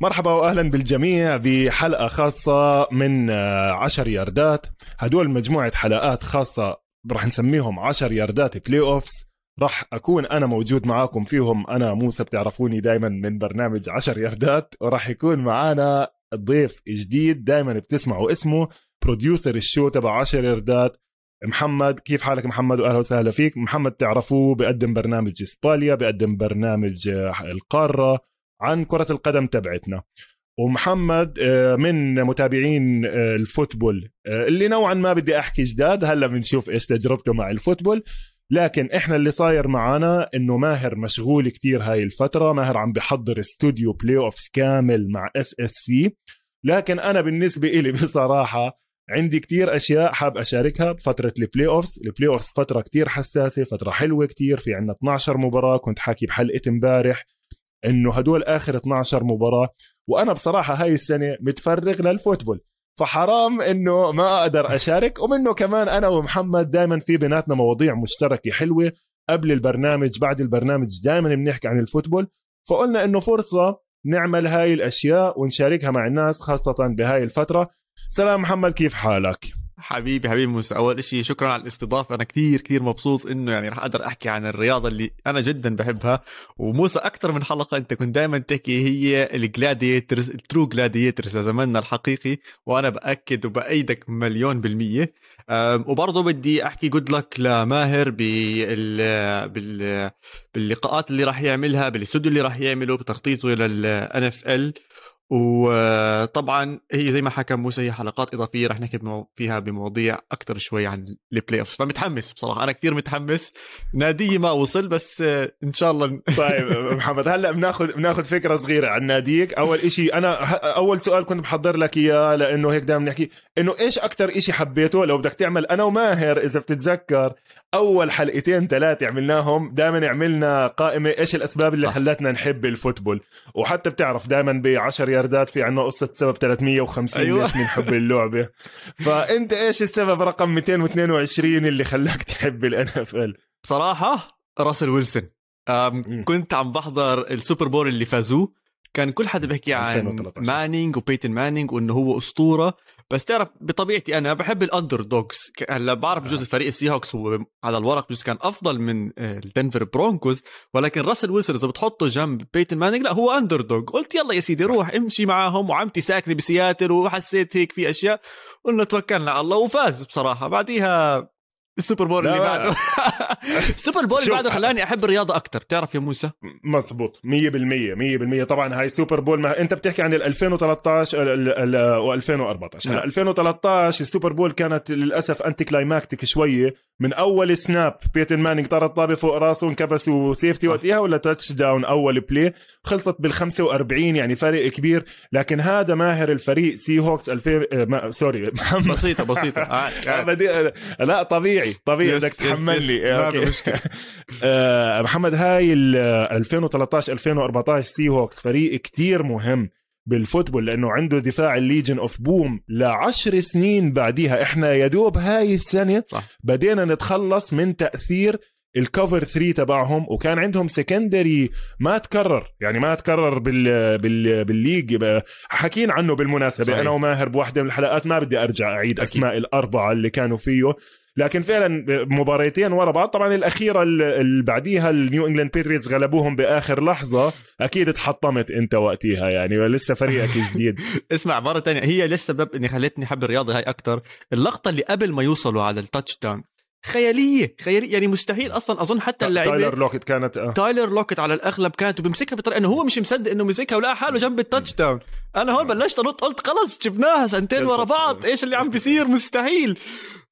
مرحبا واهلا بالجميع بحلقة خاصة من آه، عشر ياردات. هدول مجموعة حلقات خاصة راح نسميهم عشر ياردات playoffs راح أكون أنا موجود معاكم فيهم. أنا موسى بتعرفوني دائما من برنامج عشر ياردات. وراح يكون معانا ضيف جديد دائما بتسمعوا اسمه producer ال show تبع عشر ياردات. محمد كيف حالك محمد؟ واهلا وسهلا فيك. محمد تعرفوه بقدم برنامج اسباليا بقدم برنامج آه، القارة. عن كرة القدم تبعتنا. ومحمد آه، من متابعين آه، ال football آه، اللي نوعا ما بدي أحكي جداد هلا بنشوف إيش تجربته مع ال football. لكن إحنا اللي صاير معنا إنه ماهر مشغول كتير هاي الفترة ماهر عم بحضر استوديو playoffs كامل مع SSC لكن أنا بالنسبة إلي بصراحة عندي كتير أشياء حاب أشاركها بفترة ال playoffs ال playoffs فترة كتير حساسة فترة حلوة كتير في عندنا 12 مباراة كنت حاكي بحلقة امبارح. إنه هدول آخر 12 مباراة وأنا بصراحة هاي السنة متفرغ للفوتبول. فحرام إنه ما أقدر أشارك ومنه كمان أنا ومحمد دائما في بيناتنا مواضيع مشتركة حلوة قبل البرنامج بعد البرنامج دائما بنحكي عن الفوتبول. فقلنا إنه فرصة نعمل هاي الأشياء ونشاركها مع الناس خاصة بهاي الفترة. سلام محمد كيف حالك؟ حبيبي حبيبي موسى أول شيء شكرا على الاستضافة. أنا كثير كثير مبسوط إنه يعني راح أقدر أحكي عن الرياضة اللي أنا جدا بحبها. وموسى أكثر من حلقة أنت كنت دائما تحكي هي ال gladiators ال true gladiators لزماننا الحقيقي. وأنا بأكد وبأيدك مليون بالمية. وبرضه بدي أحكي good luck لماهر بال بال باللقاءات اللي راح يعملها بالاستوديو اللي راح يعمله بتخطيطه لل NFL وطبعا هي زي ما حكى موسى هي حلقات إضافية رح نحكي فيها بمواضيع أكثر شوي عن ال playoff فمتحمس بصراحة. أنا كثير متحمس. نادي ما وصل بس إن شاء الله طيب محمد هلأ بناخذ بناخذ فكرة صغيرة عن ناديك. أول إشي أنا أول سؤال كنت بحضر لك إياه لأنه هيك دائما نحكي إنه إيش أكثر إشي حبيته؟ لو بدك تعمل أنا وماهر إذا بتتذكر أول حلقتين ثلاثة عملناهم دائما عملنا قائمة إيش الأسباب اللي صح. خلتنا نحب الفوتبول. وحتى بتعرف دائما ب 10 ياردات في عنا قصة سبب 350 أيوة. ليش بنحب اللعبة. فأنت إيش السبب رقم 222 اللي خلاك تحب ال NFL بصراحة راسل ويلسون. كنت عم بحضر ال Super Bowl اللي فازوه. كان كل حدا بيحكي عن مانينج وبيتن مانينج وإنه هو أسطورة. بس تعرف بطبيعتي أنا بحب ال underdogs هلأ بعرف جزء فريق ال Seahawks هو على الورق جزء كان أفضل من ال Denver Broncos ولكن راسل ويلسون إذا بتحطه جنب بيتن مانينج لا هو underdog قلت يلا يا سيدي روح امشي معاهم. وعمتي ساكنة بسياتل وحسيت هيك في أشياء. قلنا توكلنا على الله وفاز بصراحة. بعديها ال Super Bowl اللي بعده. ال Super Bowl اللي بعده خلاني أحب الرياضة أكثر بتعرف يا موسى؟ مزبوط 100% 100% طبعا هاي Super Bowl ما أنت بتحكي عن ال 2013 و 2014 نعم. 2013 ال Super Bowl كانت للأسف anticlimactic شوية. من أول snap بيتن مانينج طرد طابه فوق راسه وانكبس safety وقتها ولا touchdown أول play خلصت بال 45 يعني فرق كبير. لكن هذا ماهر الفريق Seahawks 2000 آه ما... sorry محمد. بسيطة بسيطة. آه. آه. لا طبيعي طبيعي بدك تحمل لي. آه محمد هاي ال 2013 2014 Seahawks فريق كتير مهم. بال football لأنه عنده دفاع ال Legion of Boom لعشر سنين بعديها إحنا يا دوب هاي السنة صح. بدينا نتخلص من تأثير ال Cover 3 تبعهم وكان عندهم secondary ما تكرر يعني ما تكرر بال بال بال league حكينا عنه بالمناسبة صحيح. أنا وماهر بواحده من الحلقات ما بدي أرجع أعيد أكيد. أسماء الأربعة اللي كانوا فيه لكن فعلا مباريتين ورا بعض. طبعا الأخيرة اللي بعديها ال New England Patriots غلبوهم بآخر لحظة. أكيد تحطمت أنت وقتها يعني ولسه فريقك جديد. اسمع مرة تانية هي لسه سبب إني خلتني أحب الرياضة هاي أكثر اللقطة اللي قبل ما يوصلوا على ال touchdown خيالية خيالية يعني مستحيل أصلا أظن حتى اللعيبة تايلر لوكت كانت آه. تايلر لوكت على الأغلب كانت وبمسكها بطريقه إنه هو مش مصدق إنه مسكها ولقى حاله جنب ال touchdown أنا هون بلشت أنط قلت خلص جبناها سنتين ورا بعض إيش اللي عم بيصير؟ مستحيل.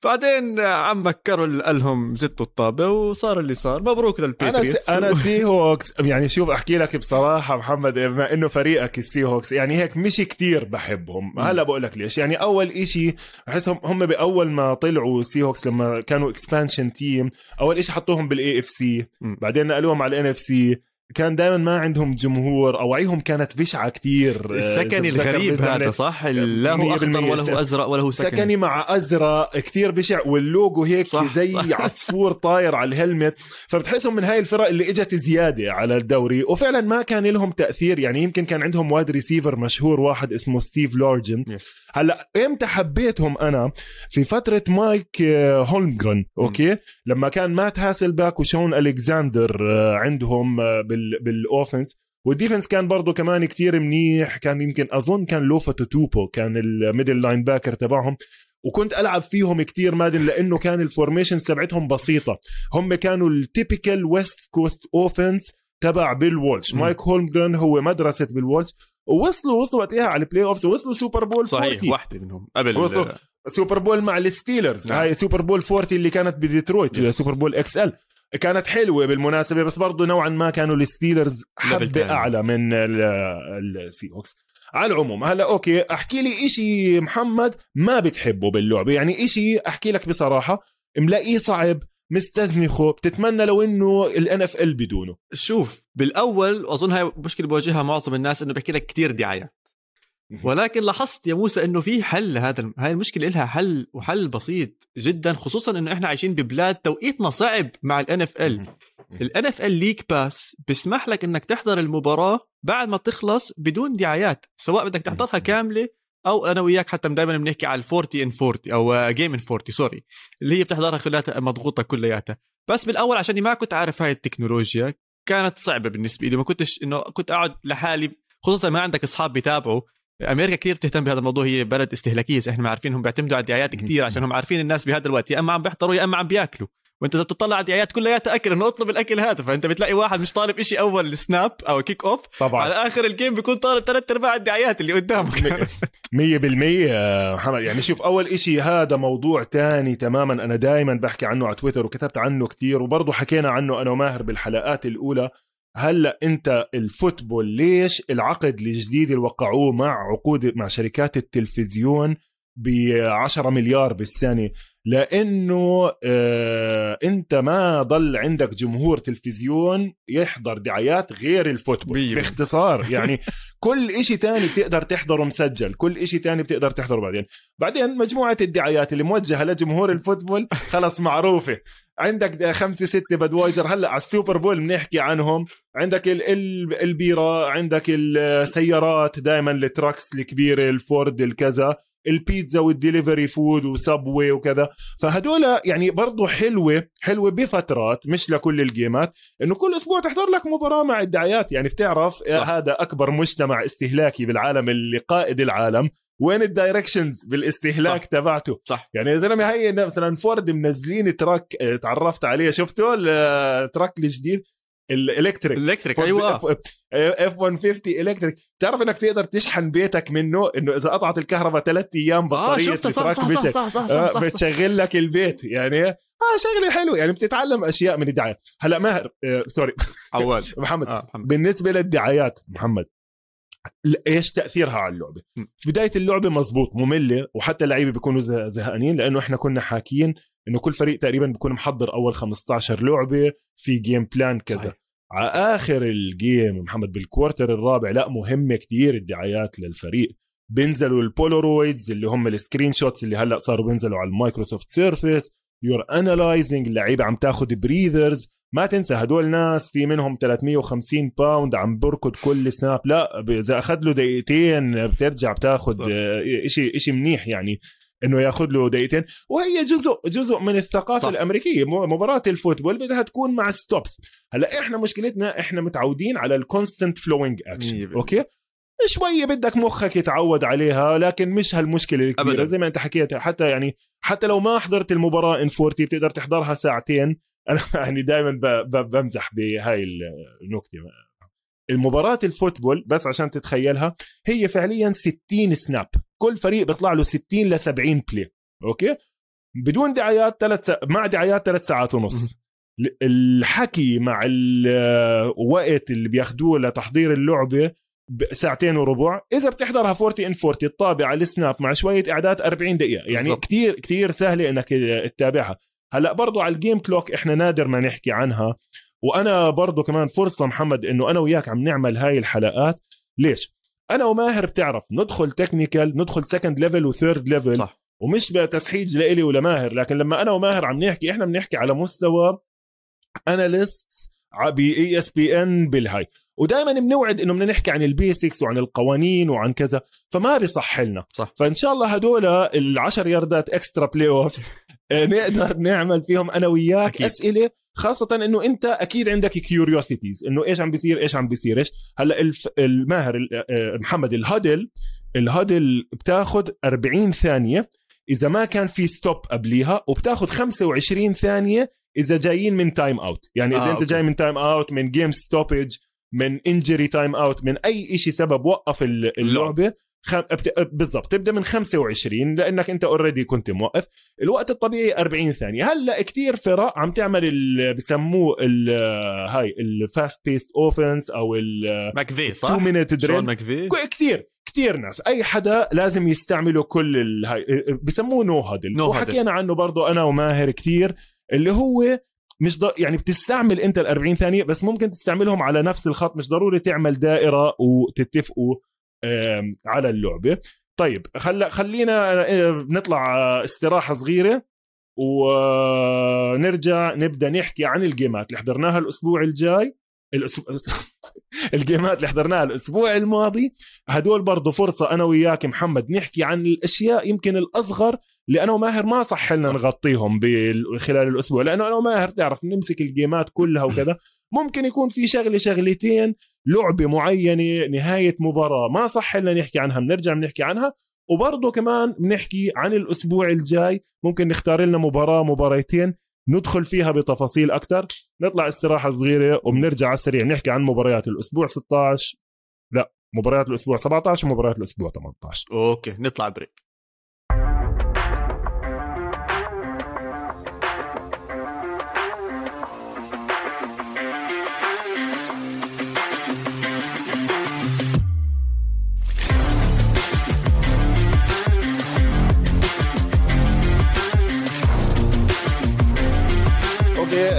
بعدين عمك كارول قال لهم زتوا الطابة وصار اللي صار. مبروك لل Patriots. أنا أنا سي hawks يعني شوف أحكي لك بصراحة محمد بما إنه فريقك ال Seahawks يعني هيك مش كتير بحبهم. هلا بقول لك ليش. يعني أول إشي بحسهم هم بأول ما طلعوا Seahawks لما كانوا expansion team أول إشي حطوهم بال AFC بعدين نقلوهم على ال NFC كان دائما ما عندهم جمهور اواعيهم كانت بشعة كثير السكني الغريب هذا صح؟ لا هو اخضر ولا هو أزرق ولا هو سكني, سكني مع أزرق كثير بشع واللوجو هيك صح. زي صح. عصفور طاير على ال helmet فبتحسهم من هاي الفرق اللي إجت زيادة على الدوري وفعلا ما كان لهم تأثير. يعني يمكن كان عندهم wide receiver مشهور واحد اسمه ستيف لارجنت هلأ إمتى حبيتهم أنا؟ في فترة مايك هولمجرن okay؟ لما كان مات هاسلباك وشون الكساندر آه، عندهم آه، بال offense وال defense كان برضه كمان كتير منيح. كان يمكن أظن كان لوفا توتوبو كان ال middle linebacker تبعهم. وكنت ألعب فيهم كتير Madden لأنه كان ال formation تبعتهم بسيطة. هم كانوا ال typical West Coast offense تبع بيل وولش مايك هولمجرن هو مدرسة بيل وولش ووصلوا وصلوا وقتها على ال playoffs ووصلوا Super Bowl صحيح 40. واحدة منهم. قبل وصلوا. Super Bowl مع ال Steelers نعم. هاي Super Bowl 40 اللي كانت بديترويت Super Bowl XL كانت حلوة بالمناسبة بس برضه نوعا ما كانوا ال Steelers حبة أعلى من ال Seahawks على العموم هلأ okay أحكي لي إشي محمد ما بتحبه باللعبة. يعني إشي أحكي لك بصراحة ملاقيه صعب مستزنخه بتتمنى لو إنه ال NFL بدونه. شوف بالأول أظن هاي مشكلة بواجهها معظم الناس إنه بحكي لك كثير دعايات ولكن لاحظت يا موسى إنه في حل لهذا هاي المشكلة لها حل وحل بسيط جدا خصوصا إنه إحنا عايشين ببلاد توقيتنا صعب مع ال NFL ال NFL League Pass بيسمح لك إنك تحضر المباراة بعد ما تخلص بدون دعايات سواء بدك تحضرها كاملة أو أنا وياك حتى دائما بنحكي على ال 40 in 40 أو game in 40 sorry اللي هي بتحضرها كلها مضغوطة كلياتها. بس بالأول عشان ما كنت عارف هاي التكنولوجيا كانت صعبة بالنسبة لي ما كنتش إنه كنت أقعد لحالي خصوصا ما عندك أصحاب بيتابعوا. أمريكا كثير تهتم بهذا الموضوع هي بلد استهلاكية إحنا عارفين هم بيعتمدوا على الدعايات كثير عشان هم عارفين الناس بهذا الوقت يا أما عم بيحضروا يا أما عم بيأكلوا. وأنت إذا بتطلع على الدعايات كلياتها اكل انه أطلب الأكل هذا. فأنت بتلاقي واحد مش طالب إشي أول ال snap أو kickoff طبعا. على آخر ال game بيكون طالب ثلاث أرباع الدعايات اللي قدامك. 100% محمد يعني شوف أول إشي هذا موضوع تاني تماما. أنا دائما بحكي عنه على تويتر وكتبت عنه كتير وبرضه حكينا عنه أنا وماهر بالحلقات الأولى. هلا انت الفوتبول ليش العقد الجديد اللي وقعوه مع عقود مع شركات التلفزيون ب 10 مليار بالسنه لأنه آه أنت ما ضل عندك جمهور تلفزيون يحضر دعايات غير الفوتبول. باختصار يعني كل إشي تاني بتقدر تحضره مسجل. كل إشي تاني بتقدر تحضره بعدين. بعدين مجموعة الدعايات اللي موجهة لجمهور ال football خلص معروفة. عندك خمسة ستة Budweiser. هلأ على ال Super Bowl بنحكي عنهم. عندك ال ال البيرة عندك السيارات دائما ال trucks الكبيرة الفورد الكذا. البيتزا وال delivery food و Subway وكذا. فهدول يعني برضه حلوة حلوة بفترات مش لكل الجيمات إنه كل أسبوع تحضر لك مباراة مع الدعايات. يعني بتعرف صح. هذا أكبر مجتمع استهلاكي بالعالم اللي قائد العالم. وين ال directions؟ بالاستهلاك صح. تبعته. صح. يعني يا زلمه هي مثلا فورد منزلين truck آه، تعرفت عليه شفته ال truck الجديد؟ ال electric ال electric أيوه. F 150 electric تعرف إنك تقدر تشحن بيتك منه إنه إذا قطعت الكهرباء ثلاث أيام آه، بطاريه آه صح صح صح, صح, صح, صح, صح, صح, بتشغل لك البيت. يعني آه شغلة حلوة. يعني بتتعلم أشياء من الدعاية. هلأ ماهر آه sorry عوال محمد, آه محمد. بالنسبة للدعايات محمد إيش تأثيرها على اللعبة؟ في بداية اللعبة مزبوط مملة وحتى اللعيبة بيكونوا زهقانين لأنه إحنا كنا حاكيين إنه كل فريق تقريبا بيكون محضر أول 15 لعبة في game plan كذا. صحيح. على آخر ال game محمد بال quarter الرابع لا مهمة كتير الدعايات للفريق. بينزلوا ال Polaroids اللي هم ال screen shots اللي هلأ صاروا بينزلوا على ال Microsoft Surface you're analyzing اللعيبه عم تاخذ breathers ما تنسى هدول ناس في منهم 350 pound عم بركض كل snap لا إذا أخذ له دقيقتين بترجع بتاخذ شيء شيء منيح يعني. إنه ياخذ له دقيقتين. وهي جزء جزء من الثقافة صح. الأمريكية. مباراة ال football بدها تكون مع stops هلأ إحنا مشكلتنا إحنا متعودين على ال constant flowing action okay? شوية بدك مخك يتعود عليها لكن مش هالمشكلة الكبيرة. أبداً. زي ما أنت حكيت حتى يعني حتى لو ما حضرت المباراة in 40 بتقدر تحضرها ساعتين. أنا يعني دائما بمزح بهاي النكتة. المباراة ال football بس عشان تتخيلها هي فعليا 60 snap كل فريق بيطلع له 60 ل 70 play okay? بدون دعايات ثلاث سا... مع دعايات ثلاث ساعات ونص. الحكي مع الوقت اللي بياخذوه لتحضير اللعبة ساعتين وربع. إذا بتحضرها 40 in 40 الطابعه ال snap مع شوية إعداد 40 دقيقة. يعني بالزبط. كتير كتير سهلة إنك تتابعها. هلأ برضو على ال game clock إحنا نادر ما نحكي عنها. وأنا برضه كمان فرصة محمد إنه أنا وياك عم نعمل هاي الحلقات. ليش؟ أنا وماهر بتعرف ندخل technical ندخل second level و third level صح. ومش بتسحيج لإلي ولا ماهر لكن لما أنا وماهر عم نحكي إحنا بنحكي على مستوى analyst ب ESPN بالهاي. ودائما بنوعد إنه بدنا نحكي عن ال basics وعن القوانين وعن كذا فما بيصح لنا صح. فإن شاء الله هدول العشر ياردات extra playoffs نقدر نعمل فيهم أنا وياك أكيد. أسئلة خاصة إنه أنت أكيد عندك curiosities إنه إيش عم بيصير إيش عم بيصير إيش؟ هلأ الف... الماهر آه، محمد ال huddle ال huddle بتاخذ 40 ثانية إذا ما كان في stop قبليها وبتاخذ 25 ثانية إذا جايين من time out يعني إذا آه أنت okay. جاي من time out من game stoppage من injury time out من أي شيء سبب وقف اللعبة خم... بالضبط تبدأ من 25 لأنك أنت already كنت موقف. الوقت الطبيعي 40 ثانية. هلأ كتير فرق عم تعمل ال... بسموه ال... هاي ال fast paced offense أو ال ماكفي صح؟ 2 minute drill ماكفي. كثير كثير ناس. أي حدا لازم يستعملوا كل الهاي بسموه no huddle no وحكينا عنه برضه أنا وماهر كثير اللي هو مش ض... يعني بتستعمل أنت ال 40 ثانية بس ممكن تستعملهم على نفس الخط. مش ضروري تعمل دائرة وتتفقوا على اللعبة. طيب خل... خلينا آه، نطلع استراحة صغيرة ونرجع نبدأ نحكي عن الجيمات اللي حضرناها الأسبوع الجاي. الأسبوع الجيمات اللي حضرناها الأسبوع الماضي. هدول برضه فرصة أنا وياك محمد نحكي عن الأشياء يمكن الأصغر اللي أنا وماهر ما صح لنا نغطيهم خلال الأسبوع لأنه أنا وماهر تعرف نمسك الجيمات كلها وكذا. ممكن يكون في شغلة شغلتين لعبة معينة نهاية مباراة ما صح لنا نحكي عنها بنرجع بنحكي عنها. وبرضه كمان بنحكي عن الأسبوع الجاي ممكن نختار لنا مباراة مباريتين ندخل فيها بتفاصيل أكثر نطلع استراحة صغيرة وبنرجع على السريع نحكي عن مباريات الأسبوع 16 لا مباريات الأسبوع 17 ومباريات الأسبوع 18 okay نطلع break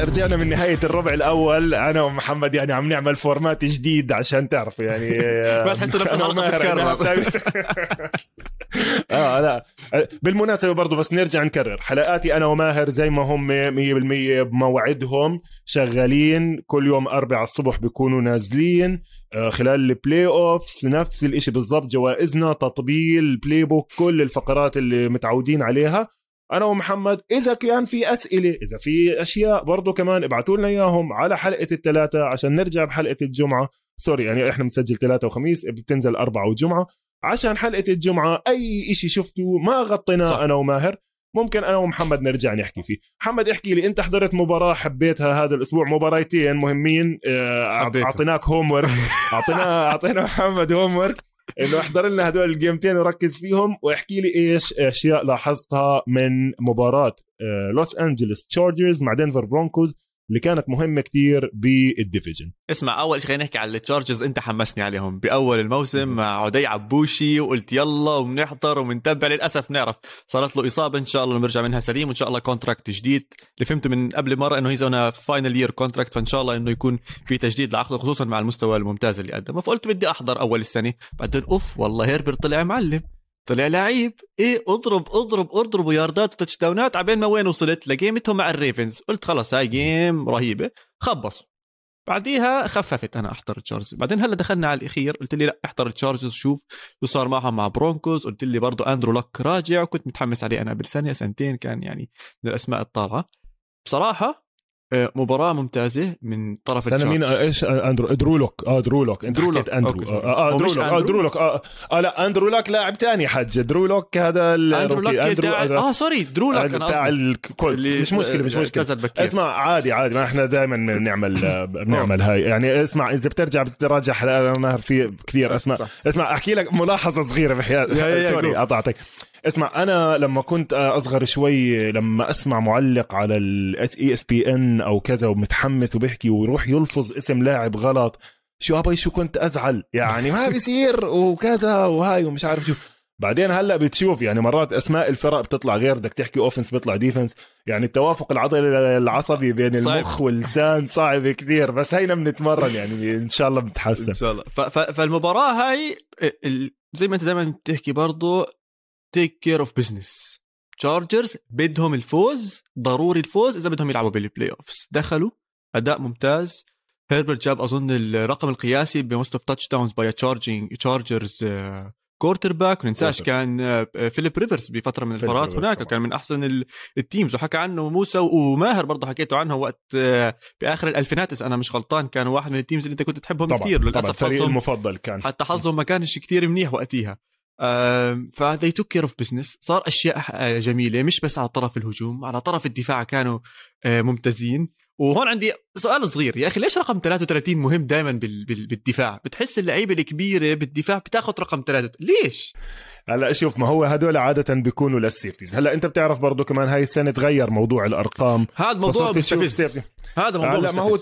رجعنا من نهاية الربع الأول. أنا ومحمد يعني عم نعمل format جديد عشان تعرفوا يعني. ما تحسوا نفس الحلقة آه لا. بالمناسبة برضو بس نرجع نكرر. حلقاتي أنا وماهر زي ما هم 100% بموعدهم. شغالين. كل يوم أربعة الصبح بيكونوا نازلين. آه، خلال ال playoffs نفس الإشي بالضبط. جوائزنا تطبيل playbook كل الفقرات اللي متعودين عليها. أنا ومحمد إذا كان في أسئلة إذا في أشياء برضه كمان ابعتوا لنا إياهم على حلقة الثلاثاء عشان نرجع بحلقة الجمعة. sorry يعني إحنا بنسجل ثلاثة وخميس بتنزل أربعة وجمعة. عشان حلقة الجمعة أي إشي شفتوا ما غطيناه أنا وماهر. ممكن أنا ومحمد نرجع نحكي فيه. محمد احكي لي أنت حضرت مباراة حبيتها هذا الأسبوع مباريتين مهمين آه، أعطيناك homework أعطينا أعطينا محمد homework إنه احضر لنا هدول ال game تين وركز فيهم واحكي لي إيش أشياء لاحظتها من مباراة لوس انجلوس تشارجرز مع دنفر برونكوز اللي كانت مهمة كتير بال division اسمع أول شيء خلينا نحكي على التشارجرز أنت حمسني عليهم. بأول الموسم مع عدي عبوشي وقلت يلا وبنحضر وبنتبع للأسف نعرف صارت له إصابة. إن شاء الله نرجع منها سليم وإن شاء الله contract جديد. اللي فهمته من قبل مرة إنه هي is on a final year contract فإن شاء الله إنه يكون في تجديد لعقده خصوصا مع المستوى الممتاز اللي قدمه. فقلت بدي أحضر أول السنة بعدين أوف والله هيربر طلع معلم. طلع لعيب. إيه اضرب اضرب اضرب ياردات وتاتش داونات عبين ما وين وصلت لجيمتهم مع الريفنز. قلت خلص هاي جيم رهيبة. خبص بعديها خففت. أنا أحضر تشارلز. بعدين هلا دخلنا على الأخير. قلت لي لا أحضر تشارلز شوف شو صار معهم مع برونكوز. قلت لي برضه أندرو لك راجع وكنت متحمس عليه أنا قبل سنه سنتين. كان يعني من الأسماء الطالعه بصراحة مباراة ممتازة من طرف أنا مين؟ إيش؟ أندرو درولوك آه درولوك أنت درولوك أندرو. آه, آه درولوك آه درولوك آه, آه لا أندرو لوك لاعب ثاني حج درولوك هذا أندرو لوك أندرو آه sorry درولوك أنا ال Colt مش مشكلة مش مشكلة. اسمع عادي عادي. ما إحنا دائما بنعمل بنعمل هاي. يعني اسمع إذا بترجع بتراجع حلقة ماهر في كثير. اسماء اسمع أحكي لك ملاحظة صغيرة بحياتي sorry قطعتك اسمع أنا لما كنت أصغر شوي لما أسمع معلق على ال ESPN أو كذا ومتحمس وبيحكي ويروح يلفظ اسم لاعب غلط شو أبي شو كنت أزعل؟ يعني ما بيصير وكذا وهاي ومش عارف شو. بعدين هلأ بتشوف يعني مرات أسماء الفرق بتطلع غير بدك تحكي offense بيطلع defense يعني التوافق العضلي العصبي بين صعب. المخ واللسان صعب كثير بس هينا بنتمرن يعني إن شاء الله بنتحسن إن شاء الله. فالمباراة هاي زي ما أنت دائما بتحكي برضه take care of business Chargers بدهم الفوز ضروري الفوز إذا بدهم يلعبوا بال playoffs دخلوا أداء ممتاز. هيربرت جاب أظن الرقم القياسي ب most of touchdowns by charging Chargers quarterback وننساش كان فيليب ريفرز بفترة من الفترات هناك كان من أحسن ال teams وحكى عنه موسى وماهر برضه حكيته عنه وقت آه، بآخر الالفينات اذا أنا مش غلطان كان واحد من ال teams اللي أنت كنت تحبهم كثير للأسف طبعا. حظهم المفضل كان. حتى حظهم ما كانش كثير منيح وقتها ف they took care of business صار أشياء آه، جميلة مش بس على طرف الهجوم على طرف الدفاع كانوا آه، ممتازين. وهون عندي سؤال صغير يا أخي ليش رقم 33 مهم دائما بالدفاع؟ بتحس اللعيبة الكبيرة بالدفاع بتاخذ رقم 3 ليش؟ هلا شوف ما هو هدول عادة بيكونوا لل safeties هلا أنت بتعرف برضه كمان هاي السنة تغير موضوع الأرقام. هذا موضوع هذا موضوع ما هو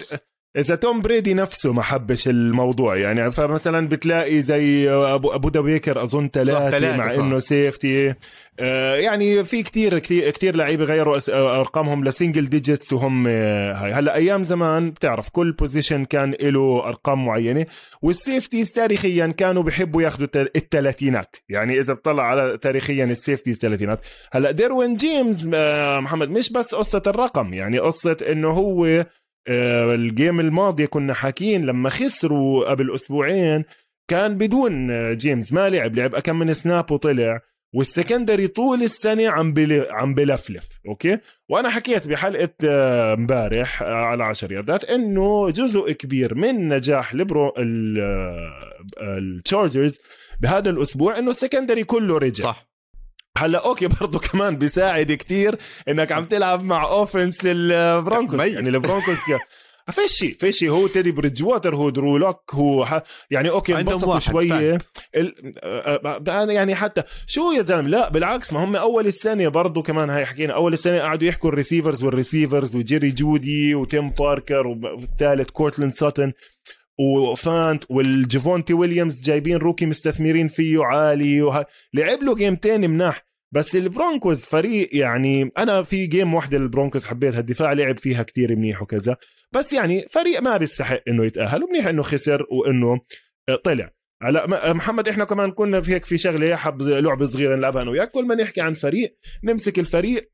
إذا توم بريدي نفسه ما حبش الموضوع يعني فمثلا بتلاقي زي ابو بودا بيكر أظن ثلاثة مع إنه safety آه يعني في كتير كتير, كتير لعيبة غيروا أرقامهم ل single digits وهم آه، هاي. هلا أيام زمان بتعرف كل position كان له أرقام معينة وال safeties تاريخيا كانوا بيحبوا ياخذوا الثلاثينات يعني إذا بتطلع على تاريخيا ال safeties ثلاثينات هلا ديروين جيمز آه محمد مش بس قصة الرقم يعني قصة إنه هو آه، ال game الماضية كنا حاكين لما خسروا قبل أسبوعين كان بدون جيمس ما لعب لعب كم من snap وطلع وال secondary طول السنة عم بل... عم بلفلف okay؟ وأنا حكيت بحلقة آه، امبارح آه، على 10 ياردات إنه جزء كبير من نجاح ليبرو ال Chargers بهذا الأسبوع إنه ال secondary كله رجع. صح. هلا okay برضه كمان بيساعد كتير انك عم تلعب مع offense لل Broncos. يعني ال Broncos في شي في شي هو تيدي بريدج ووتر هو درو لوك هو ح... يعني okay انبسطوا شوية. ال... يعني حتى شو يا زلمة؟ لا بالعكس ما هم أول السنة برضه كمان هاي حكينا. أول السنة قعدوا يحكوا ال receivers وال receivers وجيري جودي وتيم باتريك والثالث كورتلاند ساتن. وفانت والجيفونتي ويليامز جايبين rookie مستثمرين فيه عالي وه... لعب له gameتين مناح. بس ال Broncos فريق يعني أنا في game واحدة لل Broncos حبيتها الدفاع لعب فيها كتير منيح وكذا. بس يعني فريق ما بيستحق إنه يتأهل ومنيح إنه خسر وإنه طلع. هلا محمد إحنا كمان كنا في هيك في شغلة حب لعبة صغيرة نلعبها أنا وياك. كل ما نحكي عن فريق نمسك الفريق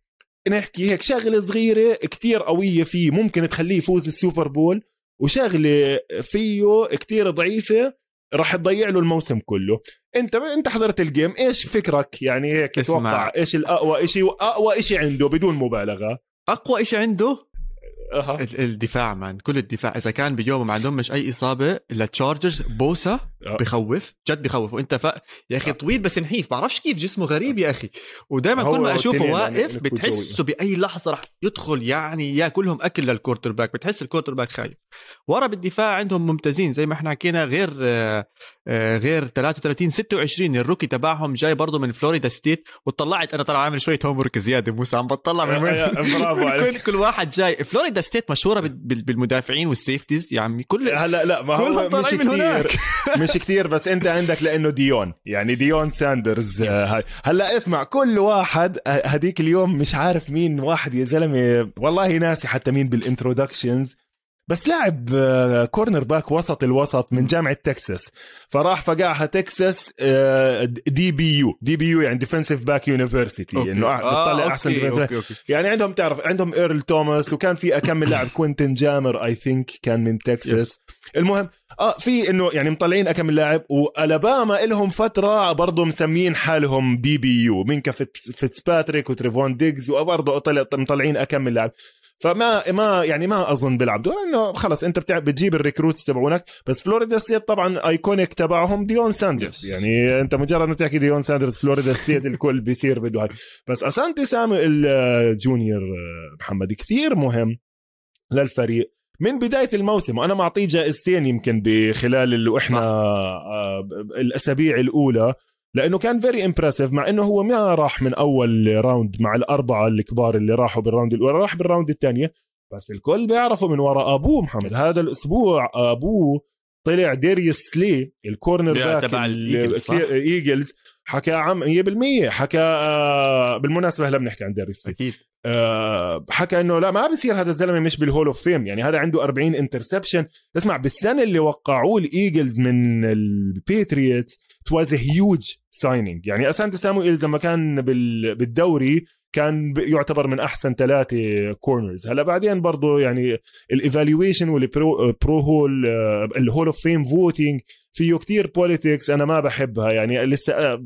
نحكي هيك شغلة صغيرة كتير قوية فيه ممكن تخليه يفوز ال Super Bowl. وشغلة فيه كتير ضعيفة راح تضيع له الموسم كله. انت انت حضرت ال game إيش فكرك؟ يعني هيك تتوقع إيش الأقوى شيء اقوى شيء عنده بدون مبالغة؟ أقوى شيء عنده؟ أه. الدفاع man كل الدفاع. إذا كان بيوم ما عندهم مش أي إصابة لل Chargers بوسا أه. بخوف جد بخوف. وإنت ف... يا أخي طويل بس نحيف. بعرفش كيف جسمه غريب يا أخي. ودائما كل ما أشوفه واقف بتحسه بأي لحظة رح يدخل يعني ياكلهم أكل لل quarterback بتحس ال quarterback خايف. ورا بالدفاع عندهم ممتازين. زي ما إحنا حكينا غير آه، آه، غير 33 26 ال rookie تبعهم جاي برضه من فلوريدا ستيت وطلعت أنا ترى عامل شوية home زيادة موسى. عم بطلع من وين برافو كل واحد جاي. فلوريدا ستيت مشهورة بالمدافعين وال safeties يا عمي كل هلا لا ما هو مش هناك. مش كثير بس انت عندك لأنه ديون. يعني ديون ساندرز آه، هلأ اسمع كل واحد هديك اليوم مش عارف مين واحد يا زلمة والله ناسي حتى مين بال introductions بس لاعب cornerback وسط الوسط من جامعة تكساس. فراح فقعها تكساس دي بي يو دي بي يو يعني Defensive Back University إنه بتطلع آه أحسن okay. okay. okay. يعني عندهم تعرف عندهم ايرل توماس وكان في اكم لاعب كوينتن جامر I think كان من تكساس. المهم آه في إنه يعني مطلعين أكم من لاعب وألاباما لهم فترة برضه مسمين حالهم DBU مينكا فيتس باتريك وتريفون ديجز وبرضه مطلعين أكم من لاعب. فما ما يعني ما أظن بيلعب. دور إنه خلص أنت. بتجيب ال recruits تبعونك. بس فلوريدا ستيت طبعا iconic تبعهم ديون ساندرز. يعني أنت مجرد ما تحكي ديون ساندرز فلوريدا ستيت الكل بيصير بده هاي. بس أسانتي سامويل ال junior آه، محمد كثير مهم للفريق. من بداية الموسم وأنا معطيه جائزتين يمكن بخلال اللي إحنا آه الأسابيع الأولى. لأنه كان very impressive مع إنه هو ما راح من أول round مع الأربعة الكبار اللي راحوا بال round الاولى راح بال round الثانية. بس الكل بيعرفوا من وراء أبوه محمد. هذا الأسبوع أبوه طلع Darius Slay ال cornerback تبع ال Eagles حكى عم 100% حكى آه بالمناسبة هلا بنحكي عن Darius Slay أكيد. آه حكى إنه لا ما بصير هذا الزلمة مش بال Hall of Fame يعني هذا عنده 40 interception اسمع بالسنة اللي وقعوه ال Eagles من ال Patriots was huge signing يعني Asante Samuel لما كان بالدوري كان يعتبر من أحسن ثلاثة corners هلا بعدين برضه يعني ال evaluation وال pro pro hall ال Hall of Fame voting فيه كتير politics أنا ما بحبها. يعني لسه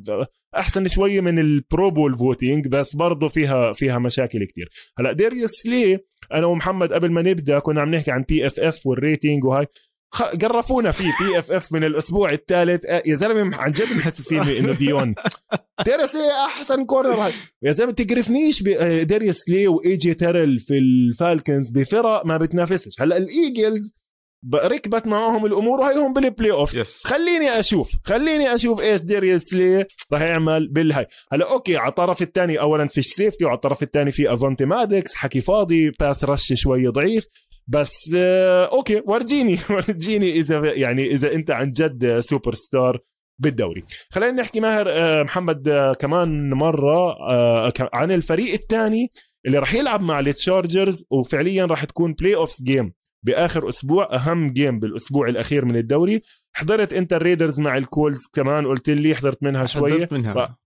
أحسن شوية من ال Pro Bowl voting بس برضه فيها فيها مشاكل كتير. هلا Darius Slay أنا ومحمد قبل ما نبدأ كنا عم نحكي عن PFF وال rating وهاي. قرفونا فيه PFF من الأسبوع الثالث. آه، يا زلمة عن جد محسسيني إنه Deion. Darius Slay أحسن كورنر يا زلمة تقرفنيش Darius Slay و A.J. Terrell في ال Falcons بفرق ما بتنافسش. هلأ ال Eagles ركبت معاهم الأمور وهي هم بال playoff yes. خليني أشوف خليني أشوف إيش Darius Slay راح يعمل بالهاي. هلأ أوكي على الطرف الثاني اولا فيش safety وعلى الطرف الثاني في Avonte Maddox حكي فاضي pass rush شوي ضعيف. بس آه أوكي ورجيني. ورجيني إذا يعني إذا أنت عن جد سوبر ستار بالدوري. خلينا نحكي ماهر آه محمد آه كمان مرة عن الفريق الثاني اللي راح يلعب مع ال Chargers وفعليا راح تكون playoff game بآخر أسبوع أهم game بالأسبوع الأخير من الدوري. حضرت أنت ال Raiders مع ال Colts كمان قلت لي حضرت منها شوية. حضرت منها.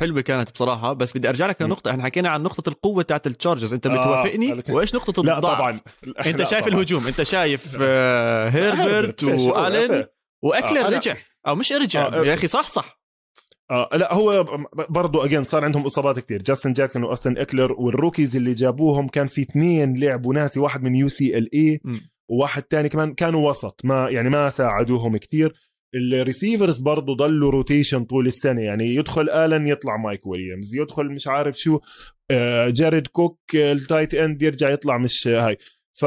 حلوة كانت بصراحة بس بدي أرجع لك لنقطة. إحنا حكينا عن نقطة القوة تاعت ال Chargers أنت بتوافقني آه. وإيش نقطة الضعف؟ لا طبعا. أنت شايف طبعا. الهجوم. أنت شايف آه Herbert و Allen و Ekeler آه رجع. أو مش رجع. آه يا أخي صح صح. آه لا هو برضه again صار عندهم إصابات كثير Justin Jackson و Austin Ekeler وال rookies اللي جابوهم كان في اثنين لعبوا ناسي واحد من UCLA وواحد تاني كمان كانوا وسط. ما يعني ما ساعدوهم كثير ال receivers برضه ضلوا rotation طول السنة. يعني يدخل Allen يطلع Mike Williams يدخل مش عارف شو Jared Cook ال tight end يرجع يطلع مش هاي. ف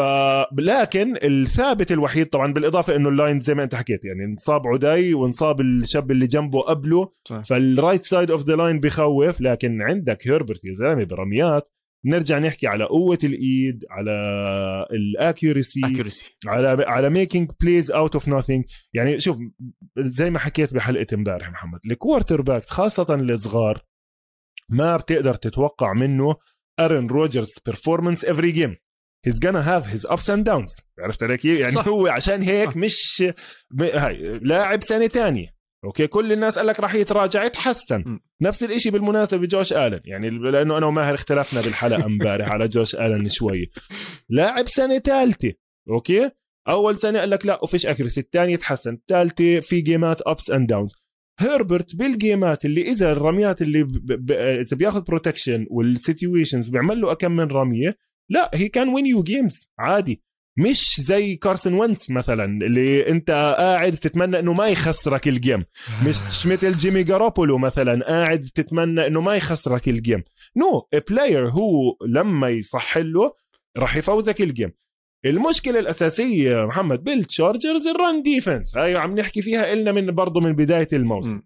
لكن الثابت الوحيد طبعا بالإضافة إنه ال line زي ما أنت حكيت يعني انصاب عدي وانصاب الشاب اللي جنبه قبله. فال right side of the line بخوف لكن عندك Herbert يا زلمة برميات. نرجع نحكي على قوة الإيد على ال accuracy على على making plays out of nothing يعني شوف زي ما حكيت بحلقه امبارح محمد ال quarterbacks خاصة الصغار ما بتقدر تتوقع منه Aaron Rodgers performance every game he's gonna have his ups and downs عرفت علي كيف؟ يعني صح. هو عشان هيك صح. مش هاي لاعب سنة تانية أوكي كل الناس قال لك راح يتراجع يتحسن. نفس الشيء بالمناسبة ب Josh Allen. يعني لأنه أنا وماهر اختلفنا بالحلقة امبارح على Josh Allen شوي. لاعب سنة ثالثه أوكي؟ أول سنة قال لك لا وفيش accuracy. الثانية تحسن الثالثة في game ات ups and downs Herbert بال game ات اللي إذا الرميات اللي ب... ب... إذا بياخذ protection وال situations بيعمل له كم من رمية لا هي can win you games عادي. مش زي Carson Wentz مثلا اللي أنت قاعد تتمنى إنه ما يخسرك ال game مش مثل Jimmy Garoppolo مثلا قاعد تتمنى إنه ما يخسرك ال game no no, player هو لما يصح له راح يفوزك ال game المشكلة الأساسية محمد بال Chargers ال run defense هاي عم نحكي فيها إلنا من برضه من بداية الموسم.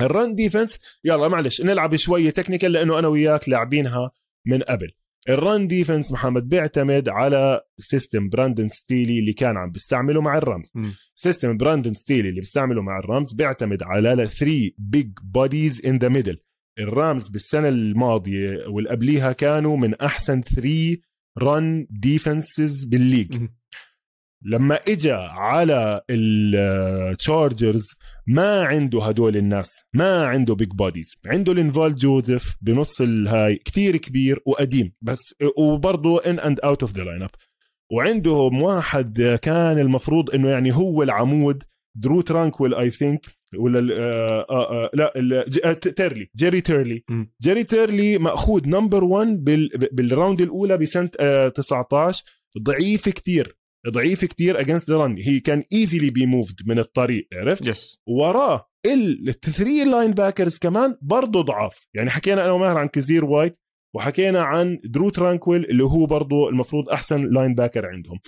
ال run defense يلا معلش نلعب شوية technical لأنه أنا وياك لاعبينها من قبل. ال run defense محمد بيعتمد على system Brandon Staley اللي كان عم بيستعمله مع ال Rams. system Brandon Staley اللي بيستعمله مع ال Rams بيعتمد على 3 big bodies in the middle ال Rams بالسنة الماضية والقبليها كانوا من أحسن 3 run defenses بال league. لما اجى على ال Chargers ما عنده هدول الناس ما عنده big bodies عنده Linval Joseph بنص الهاي كثير كبير وقديم بس وبرضه in and out of the lineup وعندهم واحد كان المفروض إنه يعني هو العمود Drue Tranquill I think ولا آه آه آه لا Tillery Jerry Tillery. Jerry Tillery مأخوذ number 1 بال round الأولى بسنة 19 ضعيف كتير. ضعيف كتير against the run he can easily be moved من الطريق عرفت؟ yes yes. وراه ال three linebackers كمان برضه ضعاف. يعني حكينا أنا وماهر عن Kyzir White وحكينا عن Drue Tranquill اللي هو برضه المفروض أحسن linebacker عندهم.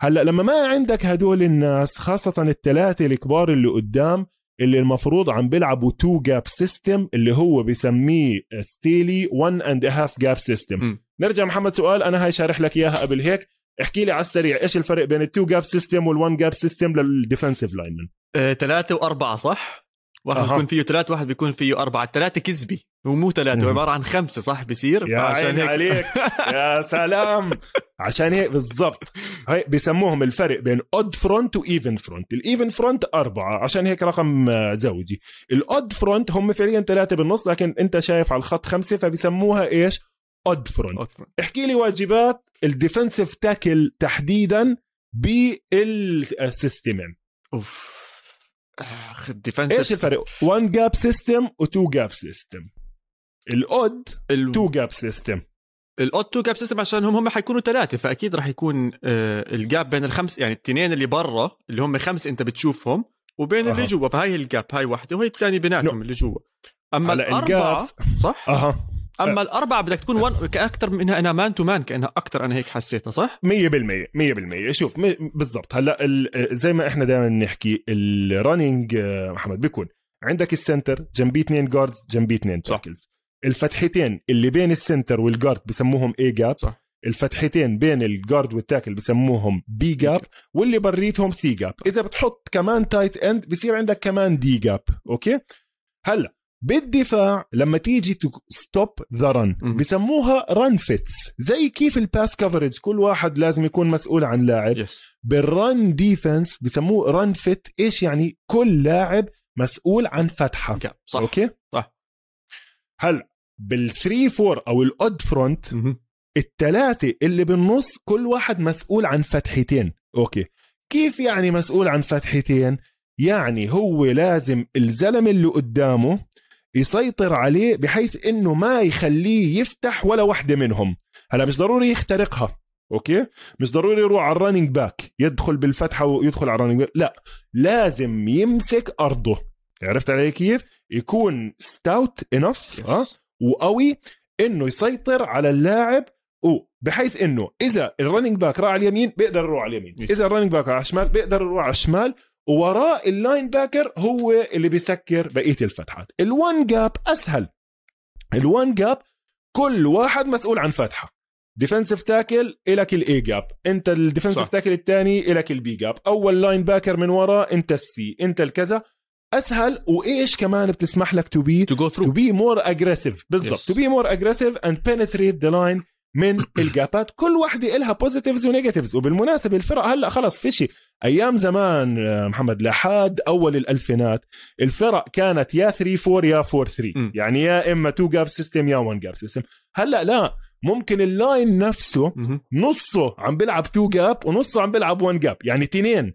هلأ لما ما عندك هدول الناس خاصة الثلاثه الكبار اللي قدام اللي المفروض عم بيلعبوا two gap system اللي هو بسميه Staley 1 and half gap system نرجع محمد سؤال أنا هاي شارح لك إياها قبل هيك. احكي لي على السريع إيش الفرق بين ال two gap system وال one gap system لل defensive linemen ثلاثة وأربعة صح؟ واحد أه. بيكون فيه ثلاثة واحد بيكون فيه أربعة. الثلاثة كذبي هو مو ثلاثة عبارة عن خمسة صح؟ بيصير؟ يا عشان هيك... عليك. يا سلام. عشان هيك بالضبط. هي بيسموهم الفرق بين odd front و even front ال even front أربعة عشان هيك رقم زوجي. ال odd front هم فعليا ثلاثة بالنص لكن أنت شايف على الخط خمسة فبيسموها إيش؟ odd front احكي لي واجبات ال defensive tackle تحديدا بال systemين أوف. آخ ال defensive إيش الفرق؟ 1 gap system و2 gap system ال odd 2 gap system ال odd 2 gap system عشان هم هم حيكونوا ثلاثة فأكيد راح يكون آه ال gap بين الخمس يعني الاثنين اللي برا اللي هم خمس أنت بتشوفهم وبين أه. اللي جوا فهاي ال gap هاي واحدة وهي الثانية بيناتهم اللي جوا. أما الأربعة صح؟ أها. أما الأربعة بدك تكون one أكثر منها انها man to man كأنها أكثر أنا هيك حسيتها صح؟ 100% 100% شوف بالضبط. هلأ زي ما إحنا دائما نحكي ال running آه، محمد بيكون عندك ال center جنبيه اثنين guards جنبيه اثنين tackles الفتحتين اللي بين ال center وال guard بسموهم A gap صح. الفتحتين بين ال guard وال tackle بسموهم B gap واللي بريتهم C gap إذا بتحط كمان tight end بصير عندك كمان D gap okay؟ هلأ بالدفاع لما تيجي stop the run بسموها run fits زي كيف ال pass coverage كل واحد لازم يكون مسؤول عن لاعب. Yes. بال run defense بسموه run fit إيش يعني؟ كل لاعب مسؤول عن فتحة. Okay. صح. okay؟ صح. هلا بال three four أو ال odd front الثلاثه اللي بالنص كل واحد مسؤول عن فتحتين. okay. كيف يعني مسؤول عن فتحتين؟ يعني هو لازم الزلمة اللي قدامه يسيطر عليه بحيث إنه ما يخليه يفتح ولا واحدة منهم. هلا مش ضروري يخترقها okay؟ مش ضروري يروح على ال running back يدخل بالفتحة ويدخل على ال running back لا. لازم يمسك أرضه. عرفت علي كيف؟ يكون stout enough أه؟ وقوي إنه يسيطر على اللاعب بحيث إنه إذا ال running back راح على اليمين بيقدر يروح على اليمين. إذا ال running back على الشمال بيقدر يروح على الشمال ووراء ال linebacker هو اللي بيسكر بقية الفتحات. ال one gap أسهل. ال one gap كل واحد مسؤول عن فتحة. defensive tackle إلك ال A gap أنت ال defensive tackle الثاني إلك ال B gap أول linebacker من ورا أنت ال C أنت الكذا أسهل. وإيش كمان بتسمح لك to be to go through to be more aggressive بالضبط. to be more aggressive and penetrate the line من ال gapات. كل وحده إلها positives و negatives وبالمناسبة الفرق هلأ خلص فيشي أيام زمان محمد لحد أول الألفينات الفرق كانت يا 3 4 يا 4 3 م. يعني يا إما 2 gap system يا 1 gap system هلأ لا ممكن ال line نفسه. نصه عم بيلعب 2 gap ونصه عم بيلعب 1 gap يعني تنين.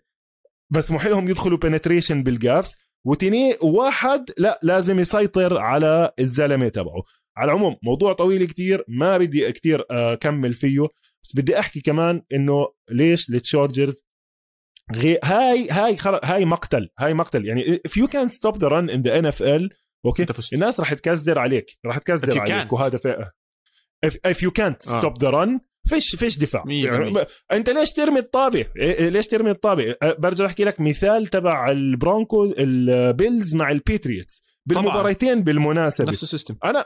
بس لهم يدخلوا penetration بال gaps وتنين واحد لا لازم يسيطر على الزلمة تبعه. على العموم موضوع طويل كتير ما بدي كتير اكمل فيه بس بدي أحكي كمان إنه ليش التشارجرز غي... هاي هاي خل... هاي مقتل هاي مقتل. يعني if you can stop the run in the NFL okay الناس راح تكزر عليك راح تكزر عليك وهذا في... if, if you can't آه. stop the run فيش فيش دفاع. يعني أنت ليش ترمي الطابة؟ ليش ترمي الطابة؟ برجع أحكي لك مثال تبع البرونكو البيلز مع البيتريتس بالمباريتين بالمناسبة. نفس السيستم. أنا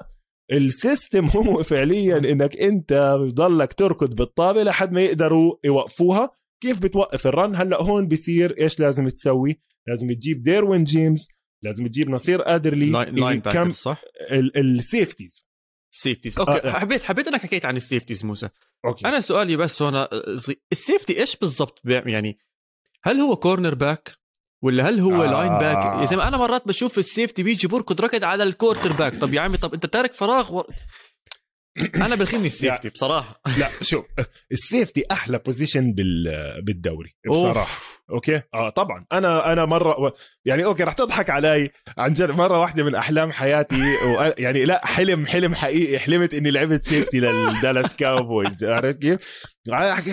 السيستم هو فعليا إنك أنت بضلك تركض بالطابة لحد ما يقدروا يوقفوها. كيف بتوقف الرن؟ هلأ هون بصير إيش لازم تسوي؟ لازم تجيب ديروين جيمس لازم تجيب نصير ادرلي لاين كم صح؟ ال safeties سيفتيز أوكي آه. حبيت حبيت أنك حكيت عن السيفتيز موسى. okay. أنا سؤالي بس هون ال safety إيش بالضبط يعني هل هو cornerback ولا هل هو آه. لاين باك يا زلمة أنا مرات بشوف ال safety بيجي بركض ركض على ال quarterback طب يا عمي طب أنت تارك فراغ و... أنا بخيني ال safety بصراحة. لا شوف ال safety أحلى position بالدوري بصراحة. أوف. okay؟ آه طبعا. أنا أنا مرة يعني okay رح تضحك علي عن جد. مرة واحدة من أحلام حياتي و... يعني لا حلم حلم حقيقي. حلمت إني لعبت safety للدالاس كاوبويز عرفت كيف؟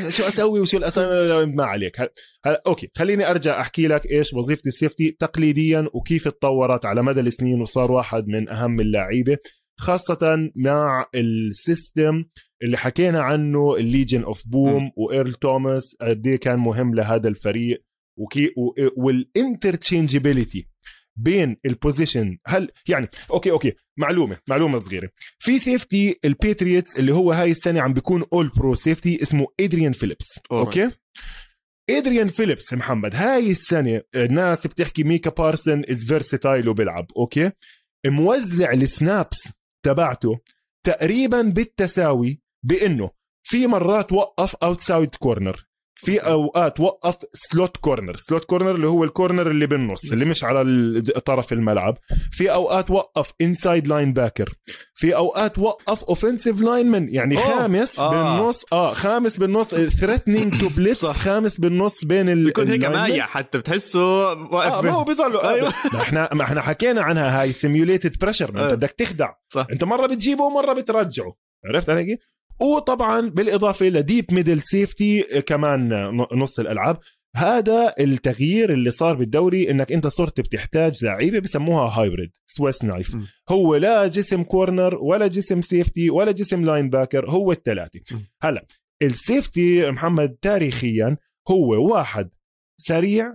شو أسوي وشو الاسوي ما عليك. هلا okay خليني أرجع أحكي لك إيش وظيفه ال safety تقليديا وكيف تطورت على مدى السنين وصار واحد من أهم اللعيبة. خاصة مع ال system اللي حكينا عنه ال Legion of Boom وإيرل توماس. قد إيه كان مهم لهذا الفريق okay وال interchangeability بين ال position هل يعني okay okay. معلومة معلومة صغيرة. في safety البيتريتس اللي هو هاي السنة عم بيكون اول pro safety اسمه ادريان فيليبس okay؟ ادريان فيليبس محمد هاي السنة الناس بتحكي ميكا بارسون is versatile وبيلعب. okay؟ موزع ال snaps تبعته تقريبا بالتساوي بإنه في مرات وقف outside corner في أوقات وقف slot corner slot corner اللي هو ال corner اللي بالنص اللي مش على طرف الملعب. في أوقات وقف inside linebacker في أوقات وقف offensive line يعني أوه. خامس آه. بالنص آه خامس بالنص threatening to blitz خامس بالنص بين ال بيكون هيك مايع حتى بتحسه واقف آه ما هو بيضلوا أيوه. إحنا ما إحنا حكينا عنها هاي simulated pressure أنت آه. بدك تخدع. صح. أنت مرة بتجيبه ومرة بترجعه. عرفت علي وطبعا بالإضافة ل deep middle safety كمان نص الألعاب هذا التغيير اللي صار بالدوري إنك أنت صرت بتحتاج لعيبة بسموها hybrid Swiss knife م. هو لا جسم corner ولا جسم safety ولا جسم linebacker هو الثلاثة. هلا ال safety محمد تاريخيا هو واحد سريع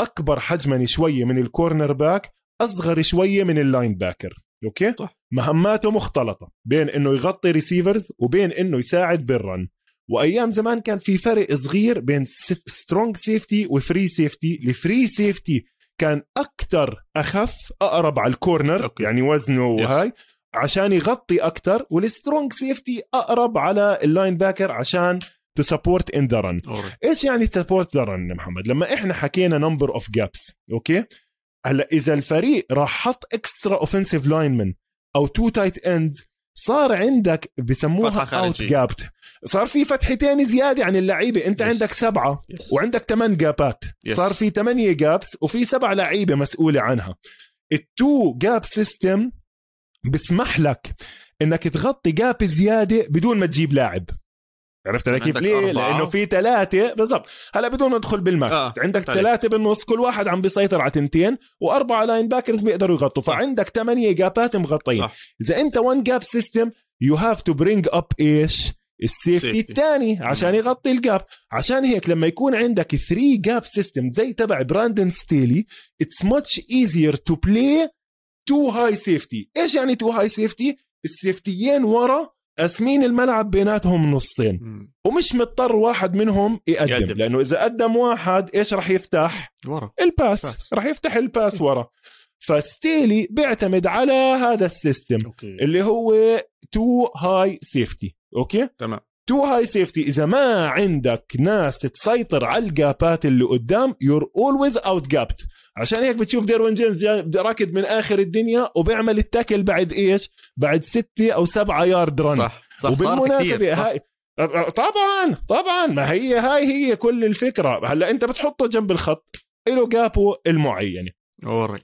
أكبر حجما شوية من ال cornerback أصغر شوية من ال linebacker okay؟ صح. مهماته مختلطة بين إنه يغطي receivers وبين إنه يساعد بال run وأيام زمان كان في فرق صغير بين strong safety و free safety ال free safety كان أكثر أخف أقرب على ال corner okay. يعني وزنه وهاي عشان يغطي أكثر وال strong safety أقرب على ال linebacker عشان to support in the run إيش يعني support the run محمد؟ لما إحنا حكينا number of gaps okay؟ هلا إذا الفريق راح حط extra offensive linemen أو two tight ends صار عندك بسموها out-gapped صار في فتحتين زيادة عن اللعيبة أنت yes. عندك سبعة yes. وعندك ثمان gap ات yes. صار في ثمانيه gaps وفي سبع لعيبة مسؤولة عنها ال two gap system بسمح لك إنك تغطي gap زيادة بدون ما تجيب لاعب عرفت علي كيف؟ ليه؟ أربعة. لأنه في ثلاثة بالضبط هلا بدون ما ندخل بال math آه. عندك طيب. ثلاثة بالنص كل واحد عم بيسيطر على تنتين وأربعة linebackers بيقدروا يغطوا فعندك ثمانيه gap ات مغطين إذا أنت one gap system you have to bring up إيش؟ ال safety الثاني عشان يغطي ال gap عشان هيك لما يكون عندك 3 gap system زي تبع براندن ستيلي it's much easier to play two high safety إيش يعني two high safety ال safety ين ورا قاسمين الملعب بيناتهم نصين. ومش مضطر واحد منهم يقدم, يقدم. لأنه إذا قدم واحد إيش راح يفتح؟ ورا. ال pass. pass. راح يفتح ال pass ورا. فستيلي بيعتمد على هذا ال system okay. اللي هو two high safety. okay؟ تمام. two high safety اذا ما عندك ناس تسيطر على ال gap ات اللي قدام. you're always out-gapped عشان هيك بتشوف ديروين جيمس راكد من آخر الدنيا وبيعمل ال tackle بعد إيش؟ بعد ستة أو سبعة yard run صح صح. وبالمناسبة صح. هاي طبعا طبعا. ما هي هاي هي كل الفكرة. هلأ أنت بتحطه جنب الخط له جابه المعينه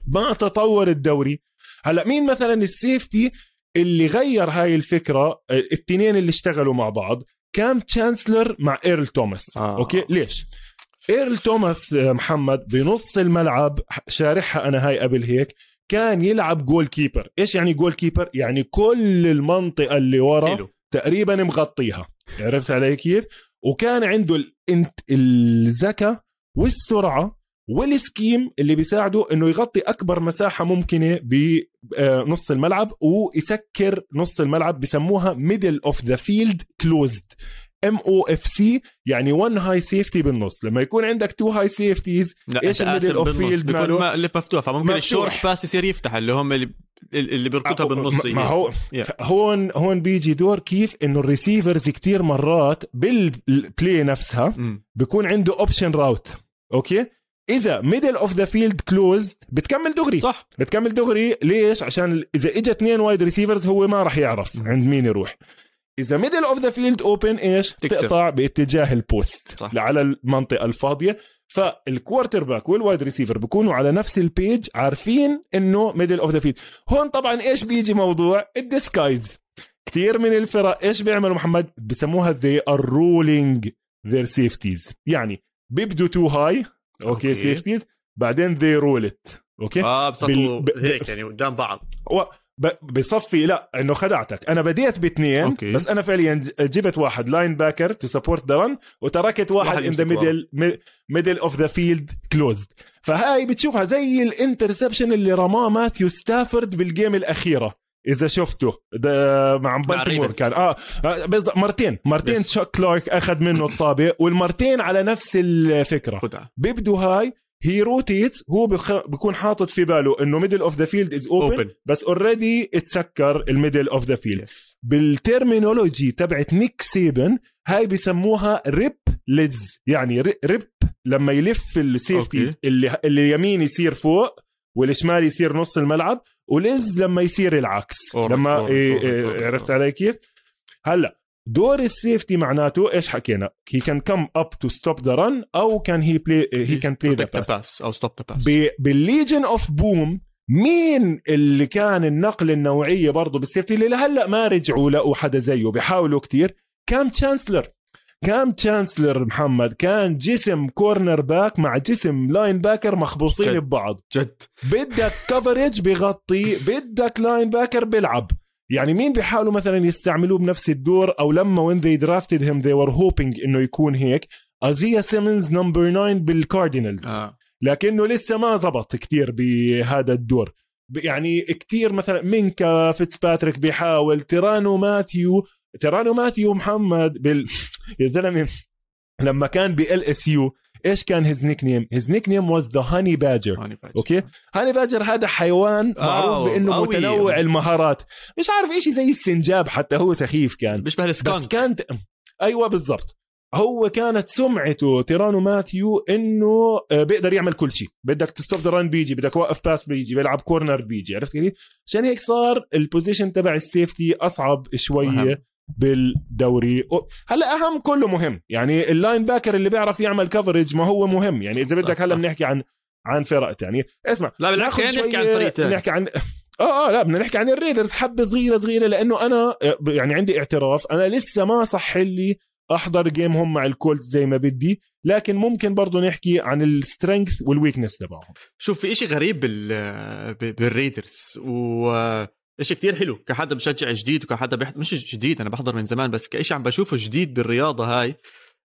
مع تطور الدوري. هلأ مين مثلا ال safety اللي غير هاي الفكرة؟ الاثنين اللي اشتغلوا مع بعض. كام تشانسلر مع ايرل توماس آه. okay؟ ليش؟ ايرل توماس آه، محمد بنص الملعب شارحها أنا هاي قبل هيك كان يلعب goalkeeper إيش يعني goalkeeper يعني كل المنطقة اللي ورا حلو. تقريبا مغطيها. عرفت علي كيف؟ وكان عنده الذكاء والسرعة وال scheme اللي بيساعده إنه يغطي أكبر مساحة ممكنة بنص الملعب ويسكر نص الملعب بسموها middle of the field closed MOFC يعني 1 high safety بالنص. لما يكون عندك 2 high safeties إيش ال middle of field بيكون اللي مفتوح فممكن ال short pass يصير يفتح اللي هم اللي اللي بيركضها بالنص. ما هو yeah. هون هون بيجي دور كيف إنه ال receivers كتير مرات بال play نفسها بيكون عنده option route okay؟ إذا middle of the field closed بتكمل دغري. صح. بتكمل دغري. ليش؟ عشان إذا اجى اثنين wide receivers هو ما راح يعرف عند مين يروح. إذا middle of the field open إيش؟ تكسر. تقطع باتجاه ال post صح. على المنطقة الفاضية. فال quarterback وال wide receiver بيكونوا على نفس ال page عارفين إنه middle of the field هون طبعا إيش بيجي موضوع؟ ال disguise كثير من الفرق إيش بيعملوا محمد؟ بسموها they are rolling their safeties. يعني بيبدوا two high okay safeties بعدين roll it. okay؟ آه بسطوا ب... هيك يعني قدام بعض. و... بصفي لا إنه خدعتك. أنا بديت باثنين okay. بس أنا فعليا جبت واحد linebacker to support the run وتركت واحد in the middle middle of the field closed فهاي بتشوفها زي ال interception اللي رماه ماثيو ستافورد بال game الأخيرة. إذا شفته. مع بالتيمور كان. آه, آه، مرتين مرتين تشاك كلارك أخذ منه الطابة والمرتين على نفس الفكرة. بيبدو high هي rotate هو بخ... بيكون حاطط في باله إنه middle of the field is open بس already اتسكر ال middle of the field بال terminology تبعت نيك سيبن هاي بسموها Rip Liz يعني Rip لما يلف ال safeties اللي اللي اليمين يصير فوق والشمال يصير نص الملعب و Liz لما يصير العكس. أورك لما أورك إيه إيه عرفت علي كيف؟ هلا دور ال safety معناته إيش حكينا؟ he can come up to stop the run أو can he play he can play the pass أو stop the pass بال Legion of Boom مين اللي كان النقلة النوعية برضه بال safety اللي لهلأ ما رجعوا لقوا حدا زيه بيحاولوا كتير. كام تشانسلر كام تشانسلر محمد كان جسم cornerback مع جسم linebacker مخبوصين جد. ببعض. جد. بدك coverage بغطي بدك linebacker بيلعب. يعني مين بيحاولوا مثلا يستعملوه بنفس الدور؟ أو لما when they drafted him they were hoping إنه يكون هيك. ازيا سيمنز number 9 بالكاردينالز آه. لكنه لسه ما زبط كتير بهذا الدور. يعني كتير مثلا مينكا فيتسباتريك بيحاول تيرانو ماتيو تيران ماتيو محمد بال يا زلمة لما كان ب LSU إيش كان his nickname؟ his nickname was the honey badger okay؟ honey badger هذا حيوان معروف بإنه متنوع المهارات. مش عارف إشي زي السنجاب حتى هو سخيف كان. بيشبه ال skunk بس كان أيوه بالضبط. هو كانت سمعته تيران ماتيو إنه آه، بيقدر يعمل كل شيء. بدك ت stop the run بيجي بدك توقف pass بيجي بيلعب corner بيجي عرفت كيف؟ عشان هيك صار ال position تبع ال safety أصعب شوية. بالدوري. هلا أهم كله مهم. يعني ال linebacker اللي بيعرف يعمل coverage ما هو مهم. يعني إذا بدك هلا بنحكي عن عن فرق يعني اسمع لا بالعكس نحكي عن فريق نحكي عن آه آه لا بدنا نحكي عن ال Raiders. حبة صغيرة صغيرة لأنه أنا آه، يعني عندي اعتراف. أنا لسه ما صح لي أحضر game هم مع ال Colts زي ما بدي لكن ممكن برضه نحكي عن ال strength وال weakness تبعهم. شوف في إشي غريب بال بال Raiders. و إشي كتير حلو. كحدا بشجع جديد وكحدا بيحضر مش جديد أنا بحضر من زمان بس كإشي عم بشوفه جديد بالرياضة هاي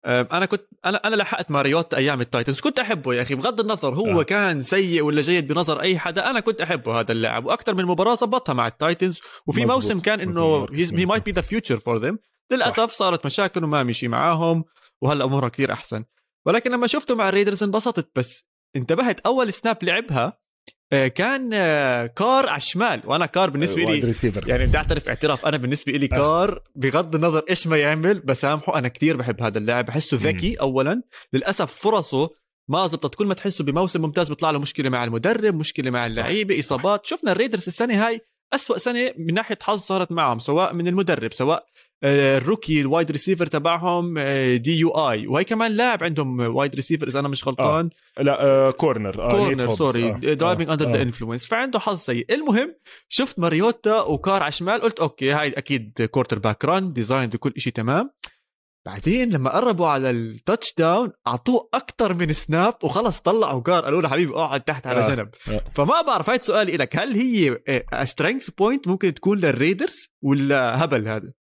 أنا كنت أنا أنا لحقت ماريوتا أيام ال Titans. كنت أحبه يا أخي بغض النظر هو آه. كان سيء ولا جيد بنظر أي حدا أنا كنت أحبه هذا اللاعب. وأكثر من مباراة ظبطها مع ال Titans. وفي مزبوط. موسم كان إنه he might be the future for them للأسف صارت مشاكل وما مشي معاهم وهلأ أمورها كثير أحسن. ولكن لما شفته مع ال Raiders انبسطت بس انتبهت أول snap لعبها كان آه، كار على الشمال وأنا كار بالنسبة لي يعني بدي أعترف اعتراف أنا بالنسبة لي آه. كار بغض النظر إيش ما يعمل بسامحه أنا كثير بحب هذا اللاعب. بحسه ذكي اولا. للأسف فرصه ما زبطت. كل ما تحسه بموسم ممتاز بيطلع له مشكلة مع المدرب مشكلة مع اللعيبة إصابات. شفنا ال Raiders السنة هاي أسوأ سنة من ناحية حظ صارت معهم سواء من المدرب سواء ال rookie ال wide receiver تبعهم DUI وهي كمان لاعب عندهم wide receiver إذا أنا مش غلطان. آه. لا آه corner. آه corner sorry driving under the influence فعنده حظ سيء. المهم شفت ماريوتا وكار على الشمال قلت okay هاي أكيد quarterback run design وكل شيء تمام. بعدين لما قربوا على ال touchdown أعطوه أكثر من snap وخلص طلعوا كار قالوا له حبيبي اقعد تحت على آه. جنب. آه. فما بعرف هاي سؤالي لك هل هي strength point ممكن تكون لل Raiders ولا هبل هذا؟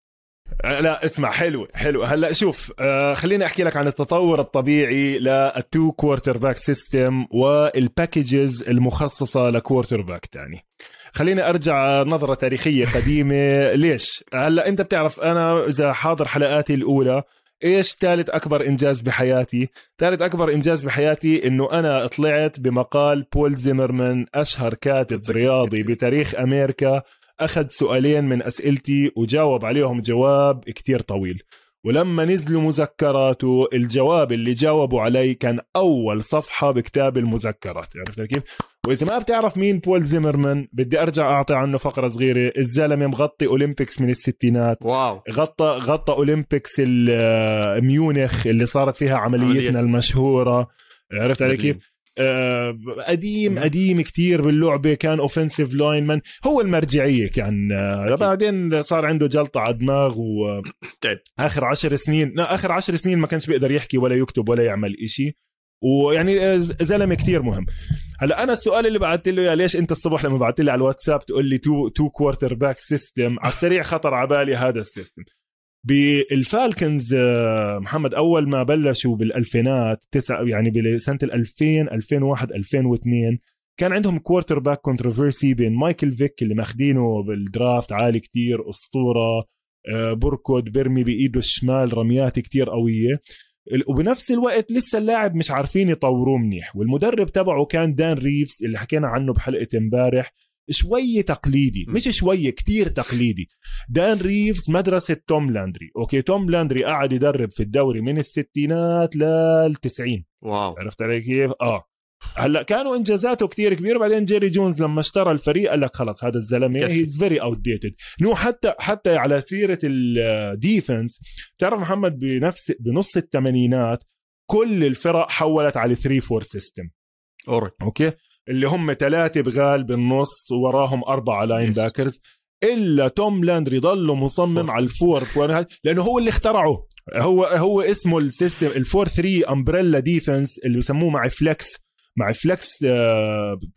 لا اسمع حلو حلو. هلا شوف آه خليني أحكي لك عن التطور الطبيعي لل two quarterback system وال packages المخصصة ل quarterback ثاني خليني أرجع نظرة تاريخية قديمة. ليش؟ هلا أنت بتعرف أنا إذا حاضر حلقاتي الأولى إيش ثالث أكبر إنجاز بحياتي؟ ثالث أكبر إنجاز بحياتي إنه أنا طلعت بمقال بول زيمرمان أشهر كاتب رياضي بتاريخ أمريكا. أخذ سؤالين من أسئلتي وجاوب عليهم جواب كتير طويل. ولما نزلوا مذكراته الجواب اللي جاوبوا علي كان أول صفحة بكتاب المذكرات. عرفت كيف؟ وإذا ما بتعرف مين بول زيمرمان بدي أرجع أعطي عنه فقرة صغيرة. الزلمة مغطي Olympics من الستينات. wow. غطى غطى Olympics ميونخ اللي صارت فيها عمليتنا عملية. المشهورة. عرفت علي كيف؟ آه، قديم قديم كثير باللعبة كان offensive lineman هو المرجعية كان آه، بعدين صار عنده جلطة على دماغ و آخر عشر سنين لا آخر عشر سنين ما كانش بيقدر يحكي ولا يكتب ولا يعمل إشي. ويعني آه، زلمة كثير مهم. هلأ أنا السؤال اللي بعثت له اياه ليش أنت الصبح لما بعثت لي على الواتساب تقول لي two two quarterback system على السريع خطر على بالي هذا ال system. بال Falcons آه، محمد أول ما بلشوا بالألفينات تسع يعني بسنه ال 2000 2001 2002 كان عندهم quarterback controversy بين مايكل فيك اللي ماخدينه بال draft عالي كتير أسطورة آه، بركض برمي بإيده الشمال رميات كتير قوية. وبنفس الوقت لسه اللاعب مش عارفين يطوروه منيح. والمدرب تبعه كان دان ريفز اللي حكينا عنه بحلقة امبارح. شوية تقليدي مش شوية كتير تقليدي. دان ريفز مدرسة توم لاندري. okay توم لاندري قاعد يدرب في الدوري من الستينات للتسعين. wow. عرفت علي كيف؟ آه. هلأ كانوا إنجازاته كتير كبيرة بعدين جيري جونز لما اشترى الفريق قال لك خلص هذا الزلمة he's very outdated no حتى حتى على سيرة ال defense بتعرف محمد بنفس بنص الثمانينات كل الفرق حولت على 3 4 system okay؟ اللي هم ثلاثة بغال بالنص وراهم أربعة linebackers إلا توم لاندري ضله مصمم على ال four لأنه هو اللي اخترعه هو هو اسمه ال system ال four 3 umbrella defense اللي بسموه مع flex مع flex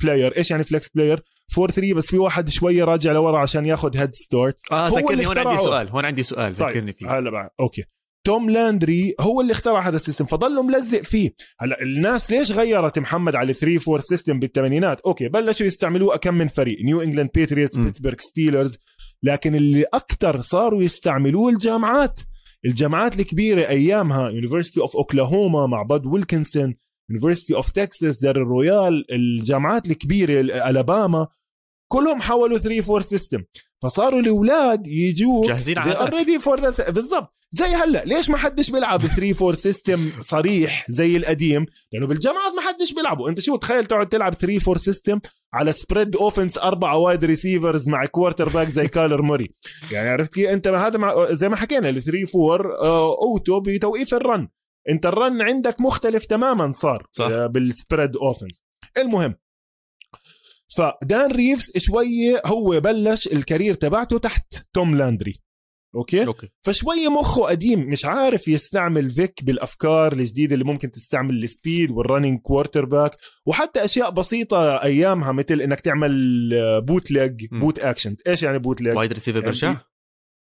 player إيش يعني flex player 4 3 بس في واحد شوية راجع لورا عشان ياخذ head start آه ذكرني هون عندي سؤال هون عندي سؤال طيب، ذكرني فيه. هلا بقى okay. توم لاندري هو اللي اخترع هذا ال system فضله ملزق فيه. هلأ الناس ليش غيرت محمد على 3 4 system بالثمانينات؟ okay بلشوا يستعملوه كم من فريق New England Patriots Pittsburgh Steelers لكن اللي أكثر صاروا يستعملوه الجامعات. الجامعات الكبيرة أيامها University of Oklahoma مع باد ويلكنسون University of Texas داريل رويال الجامعات الكبيرة الاباما كلهم حولوا 3 4 system فصاروا الأولاد يجوا جاهزين على already four بالضبط. زي هلا ليش ما حدش بيلعب 3 4 system صريح زي القديم؟ لأنه بالجامعات ما حدش بيلعبوا أنت شو تخيل تقعد تلعب 3 4 system على spread offense أربعة wide receivers مع quarterback زي كايلر موري يعني عرفت أنت هذا مع زي ما حكينا ال 3 4 اوتو بتوقيف ال run أنت ال run عندك مختلف تماما صار صح. آه، بال spread offense المهم فدان ريفز شوية هو بلش ال career تبعته تحت توم لاندري. okay؟, okay. فشويه مخه قديم مش عارف يستعمل فيك بالأفكار الجديدة اللي ممكن تستعمل ال speed وال running quarterback وحتى أشياء بسيطة أيامها مثل إنك تعمل bootleg boot action إيش يعني bootleg wide receiver برشا؟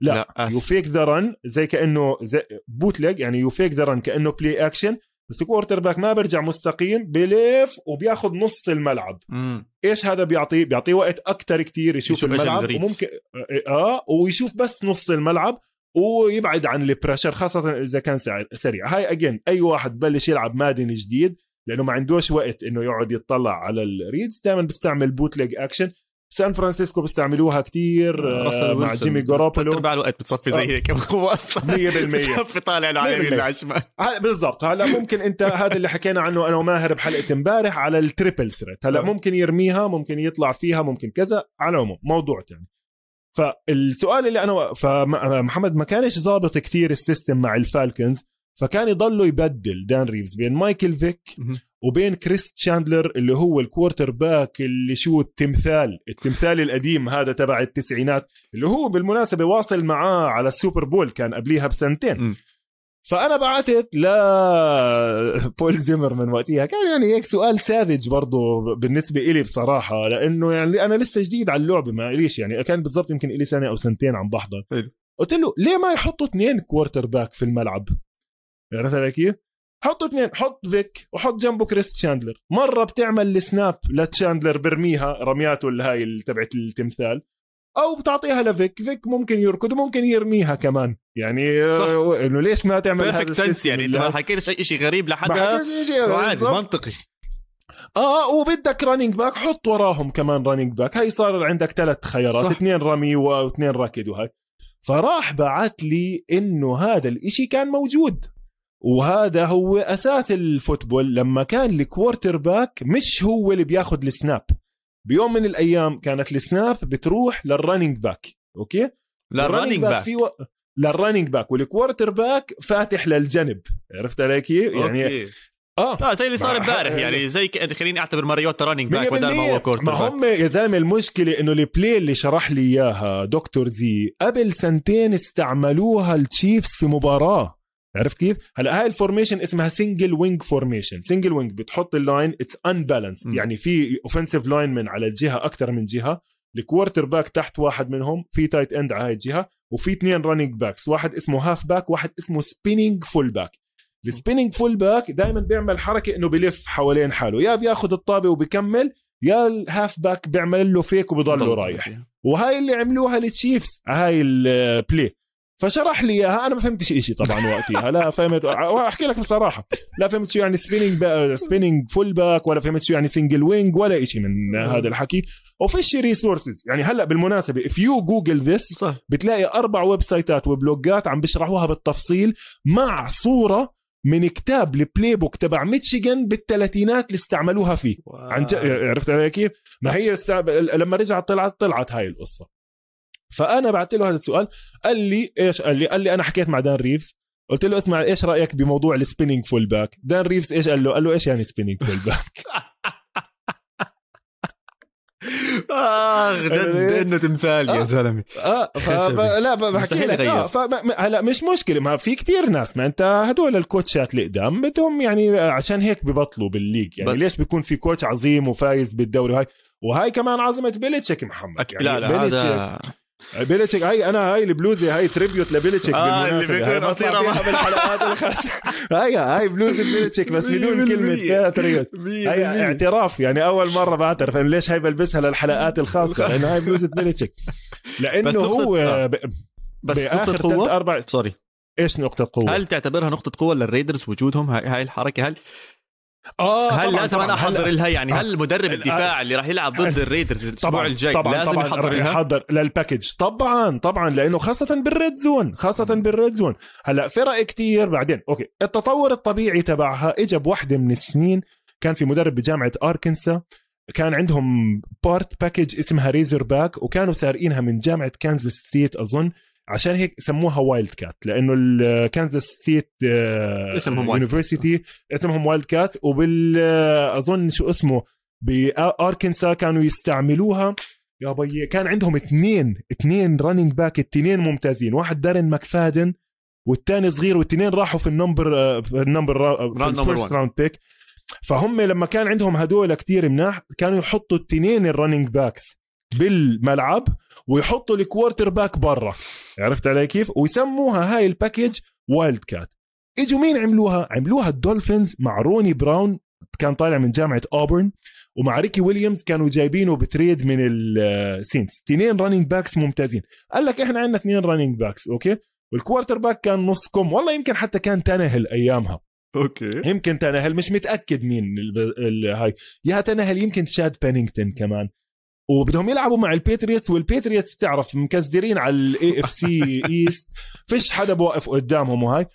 لا, لا you fake the run زي كأنه زي bootleg يعني you fake the run كأنه play action بس quarterback ما بيرجع مستقيم بلف وبياخذ نص الملعب. مم. إيش هذا بيعطيه بيعطيه وقت أكثر كتير يشوف, يشوف الملعب وممكن آه ويشوف بس نص الملعب ويبعد عن ال pressure خاصة إذا كان سريع. هاي again أي واحد بلش يلعب مادن جديد لأنه ما عندوش وقت إنه يقعد يطلع على ال reads دائما بيستعمل bootleg action سان فرانسيسكو بيستعملوها كثير آه مع جيمي جاروبولو تربع الوقت بتصفي زي هيك. هو أصلا 100% بتصفي طالع على الشمال بالضبط. هلا ممكن انت هذا اللي حكينا عنه أنا وماهر بحلقة امبارح على ال triple threat. هلا ممكن يرميها ممكن يطلع فيها ممكن كذا. على العموم موضوع ثاني فالسؤال اللي أنا فمحمد ما كانش ظابط كثير ال system مع الفالكنز فكان يضلوا يبدل دان ريفز بين مايكل فيك وبين كريس تشاندلر اللي هو ال quarterback اللي شو التمثال التمثال القديم هذا تبع التسعينات اللي هو بالمناسبة واصل معاه على السوبر بول كان قبليها بسنتين م. فأنا بعثت ل بول زيمر من وقتها كان يعني هيك سؤال ساذج برضه بالنسبة إلي بصراحة لأنه يعني أنا لسه جديد على اللعبة ما إليش يعني كان بالضبط يمكن إلي سنة أو سنتين عم بحضر قلت له ليه ما يحطوا اثنين quarterback في الملعب عرفت علي كيف؟ حط اثنين حط فيك وحط جنبه كريس تشاندلر. مرة بتعمل ال snap لتشاندلر برميها رمياته اللي هاي تبعت التمثال أو بتعطيها لفيك فيك ممكن يركض وممكن يرميها كمان. يعني آه، إنه ليش ما تعمل هذا sense يعني انت ما حكيتش أي شيء غريب لحدا. عادي منطقي. آه وبدك running back حط وراهم كمان running back هاي صار عندك ثلاث خيارات اثنين رمي واثنين ركض وهاي. فراح بعت لي إنه هذا الإشي كان موجود. وهذا هو أساس ال football لما كان ال quarterback مش هو اللي بياخذ ال snap. بيوم من الأيام كانت ال snap بتروح لل running back okay؟ لل running back في و... لل running back وال quarterback فاتح للجنب. عرفت علي كيف؟ يعني okay. آه. آه زي اللي صار امبارح يعني زي ك... خليني أعتبر ماريوتا running back بدل ما هو quarter ما هم يا زلمة المشكلة إنه ال play اللي شرح لي إياها دكتور زي قبل سنتين استعملوها التشيفز في مباراة. عرفت كيف؟ هلا هاي ال formation اسمها single wing formation، single wing بتحط ال line it's unbalanced يعني في offensive line من على الجهة أكثر من جهة، ال quarterback تحت واحد منهم في tight end على هاي الجهة وفي اثنين running backs، واحد اسمه halfback، واحد اسمه spinning fullback. ال spinning fullback دائما بيعمل حركة إنه بلف حوالين حاله، يا بياخذ الطابة وبكمل يا ال halfback بيعمل له fake وبضله رايح. وهاي اللي عملوها التشيفز هاي ال play فشرح لي إياها. أنا ما فهمتش شيء طبعا وقتها. لا فهمت. احكي لك بصراحة. لا فهمت شو يعني spinning spinning fullback ولا فهمت شو يعني single wing ولا شيء من هذا الحكي. وفيش resources يعني هلأ بالمناسبة if you google this بتلاقي أربع website ات و blog ات عم بيشرحوها بالتفصيل مع صورة من كتاب ال playbook تبع ميتشيغن بالثلاثينات اللي استعملوها فيه. عن ج... عرفت علي كيف؟ ما هي الساب... لما رجعت طلعت طلعت هاي القصة. فأنا بعثت له هذا السؤال قال لي إيش قال لي قال لي أنا حكيت مع دان ريفز قلت له اسمع إيش رأيك بموضوع ال spinning fullback دان ريفز إيش؟ قال له قال له إيش يعني spinning fullback اخ انه تمثال يا زلمة. آه. لا بحكي لك. ف... هلا مش مشكلة. ما في كتير ناس ما أنت هدول ال coach ات اللي قدام بدهم يعني عشان هيك ببطلوا بال league يعني. ليش بيكون في coach عظيم وفايز بالدوري هاي؟ وهاي كمان عظمة بيلتشيك محمد. يعني لا لا هذا بيلتشيك هاي أنا هاي البلوزة هاي tribute لبيلتشيك آه اللي بيكون قصيره بالحلقات الخاصه هاي هاي بلوزة بيلتشيك بس بدون كلمة. tribute هاي اعتراف يعني أول مرة بعترف إنه ليش هاي بلبسها للحلقات الخاصة؟ لأنه هاي بلوزة بيلتشيك لأنه هو آه. بس بآخر ثلاث أربع sorry إيش نقطة قوة؟ هل تعتبرها نقطة قوة للريدرز وجودهم؟ هاي, هاي الحركة هل آه هل طبعًا لازم أنا أحضر لها؟ يعني هل مدرب آه الدفاع اللي راح يلعب ضد الريدرز الأسبوع الجاي طبعًا لازم طبعًا يحضر لها؟ يحضر لل package طبعا طبعا لأنه خاصة بال red zone خاصة بال red zone. هلأ فرق كتير بعدين. okay التطور الطبيعي تبعها اجى بوحده من السنين. كان في مدرب بجامعة أركنسا. كان عندهم part package اسمها razorback وكانوا سارقينها من جامعة كانزاس ستيت أظن. عشان هيك سموها wildcat لأنه الكانزاس ستيت اسمهم university اسمهم wildcat وبال آه، أظن شو اسمه بأركنسا كانوا يستعملوها. يا بي كان عندهم اثنين اثنين running back اثنين ممتازين واحد دارين ماكفادن والثاني صغير والاثنين راحوا في ال number آه، في ال number في ال first round pick فهم لما كان عندهم هدول كتير مناح كانوا يحطوا الاثنين ال running backs بالملعب ويحطوا ال quarterback برا. عرفت علي كيف؟ ويسموها هاي ال package Wildcat إجوا مين عملوها؟ عملوها ال Dolphins مع روني براون كان طالع من جامعة اوبرن ومع ريكي ويليامز كانوا جايبينه ب trade من ال Saints اثنين running backs ممتازين. قال لك إحنا عندنا اثنين running backs okay؟ وال quarterback كان نص كم والله يمكن حتى كان تنهل أيامها. okay. يمكن تنهل مش متأكد مين هاي. يا تنهل يمكن تشاد بينينغتون كمان. وبدهم يلعبوا مع ال Patriots وال Patriots بتعرف مكزدرين على ال AFC East فيش حدا بوقف قدامهم وهاي.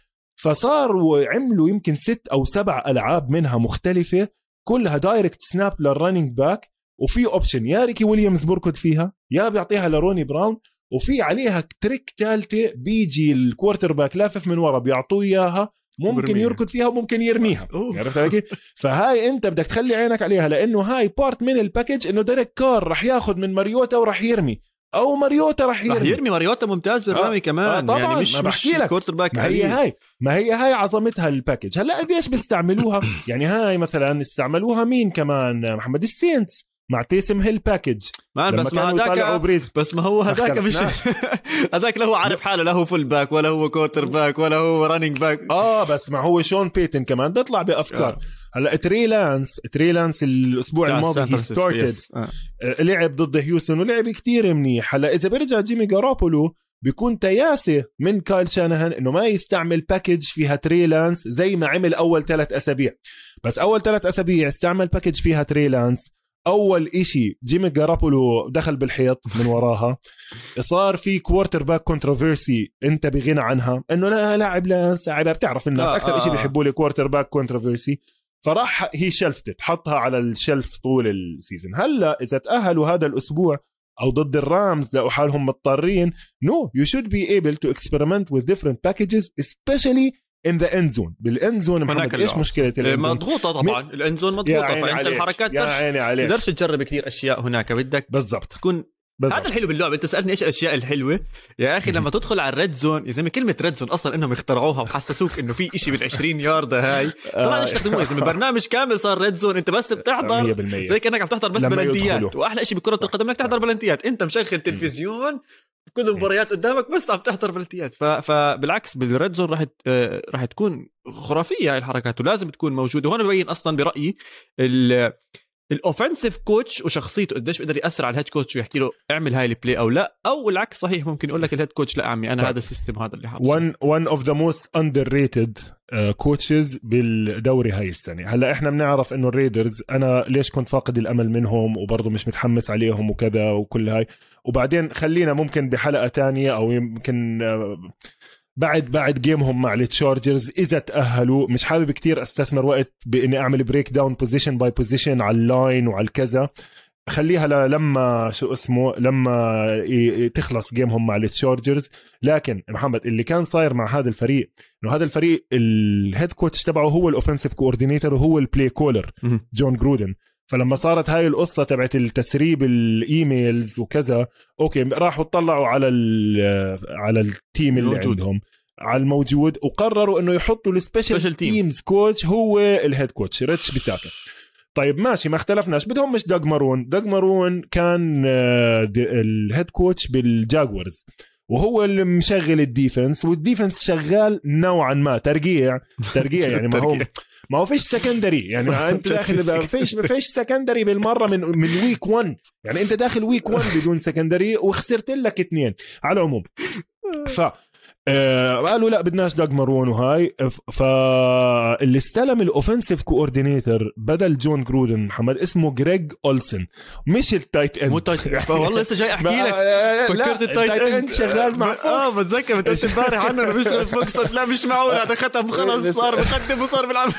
فصاروا عملوا يمكن ست أو سبع ألعاب منها مختلفة كلها direct snap لل running back وفي option يا ريكي ويليامز بركض فيها يا بيعطيها لروني براون. وفي عليها trick ثالثه بيجي ال quarterback لافف من ورا بيعطوه إياها. ممكن برميها. يركض فيها وممكن يرميها. عرفت علي؟ فهاي انت بدك تخلي عينك عليها لأنه هاي part من ال package إنه ديريك كار رح ياخذ من ماريوتا وراح يرمي. أو ماريوتا رح يرمي رح يرمي. ماريوتا ممتاز بالرمي آه. كمان. آه طبعا. يعني مش ما بحكي لك. باك ما هي هاي. ما هي هاي عظمتها ال package هلأ قديش بيستعملوها؟ يعني هاي مثلا استعملوها مين كمان؟ محمد ال Saints. مع تيسم هيل باكج مان بس ما هذاك بس ما هو هذاك مش هذاك لا هو عارف حاله لا هو full back ولا هو quarterback ولا هو running back آه بس ما هو شون بيتن كمان بيطلع بأفكار. آه. هلأ تري لانس تري لانس الأسبوع الماضي he started آه. لعب ضد هيوستن ولعب كتير منيح. هلأ إذا بيرجع جيمي جارابولو بيكون تياسة من كايل شانهان إنه ما يستعمل package فيها تري لانس زي ما عمل أول ثلاث أسابيع. بس أول ثلاث أسابيع استعمل package فيها تري لانس أول إشي جيمي جارابولو دخل بالحيط من وراها. صار في quarterback controversy أنت بغنى عنها. إنه لا لاعب لا لاعب. بتعرف الناس أكثر آه. شيء بيحبوا لي quarterback controversy فراح he shelved it حطها على ال shelf طول ال season هلأ إذا تأهلوا هذا الأسبوع أو ضد ال Rams لقوا حالهم مضطرين no you should be able to experiment with different packages especially in the end zone بال end zone محمد إيش مشكلة ال end zone مضغوطة طبعا. م... الاند زون مضغوطة فأنت عليك. الحركات يا عيني عليك. تقدرش تجرب كثير أشياء هناك بدك بالضبط. تكون بالضبط. هذا الحلو باللعبة انت سألتني إيش الأشياء الحلوة؟ يا أخي لما تدخل على ال red zone يا زلمة كلمة red zone أصلا إنهم اخترعوها وحسسوك إنه في شيء بال 20 ياردة هاي طبعا يستخدموها يا زلمة؟ برنامج كامل صار red zone أنت بس بتحضر زي كأنك عم تحضر بس بلنتيات. وأحلى شيء بكرة القدم إنك تحضر بلنتيات. أنت مشغل تلفزيون كل المباريات قدامك بس عم تحضر بلنتيات. فبالعكس بال red zone راح راح تكون خرافية هاي الحركات ولازم تكون موجودة. وهون ببين أصلا برأيي ال offensive coach وشخصيته قديش بيقدر يأثر على ال head coach ويحكي له اعمل هاي ال play أو لا أو العكس صحيح ممكن يقول لك ال head coach لا عمي أنا طيب. هذا ال system هذا اللي حاطه. One one of the most underrated coaches بالدوري هاي السنة. هلأ إحنا بنعرف إنه ال Raiders أنا ليش كنت فاقد الأمل منهم وبرضه مش متحمس عليهم وكذا وكل هاي. وبعدين خلينا ممكن بحلقة تانية أو يمكن uh, بعد بعد game هم مع ال Chargers إذا تأهلوا. مش حابب كتير أستثمر وقت بإني أعمل breakdown position by position على ال line وعلى الكذا خليها لما شو اسمه لما تخلص game هم مع ال Chargers. لكن محمد اللي كان صاير مع هذا الفريق إنه هذا الفريق ال head coach تبعه هو ال offensive coordinator وهو ال play caller جون جرودن. فلما صارت هاي القصة تبعت التسريب ال emails وكذا okay راحوا اطلعوا على على ال team اللي موجود. عندهم على الموجود وقرروا إنه يحطوا ال special teams coach هو ال head coach ريتش بيساكا طيب ماشي ما اختلفناش. بدهم مش داج مارون. داج مارون كان آه، ال head coach بال Jaguars وهو اللي مشغل ال defense وال defense شغال نوعا ما ترقيع. ترقيع يعني ما هو ما هو فيش secondary يعني أنت داخل فيش فيش secondary بالمرة من من week 1 يعني أنت داخل week 1 بدون secondary وخسرت لك اثنين. على العموم. ف قالوا لا بدناش داج مارون وهاي. فاللي استلم ال offensive coordinator بدل جون جرودن محمد اسمه جريج أولسن. مش ال tight end. مو tight والله لسه جاي أحكي لك. فكرت ال tight end. شغال مع آه بتذكر انت امبارح عنه مش فوكس لا مش معقول هذا ختم خلص صار بقدم وصار بيلعب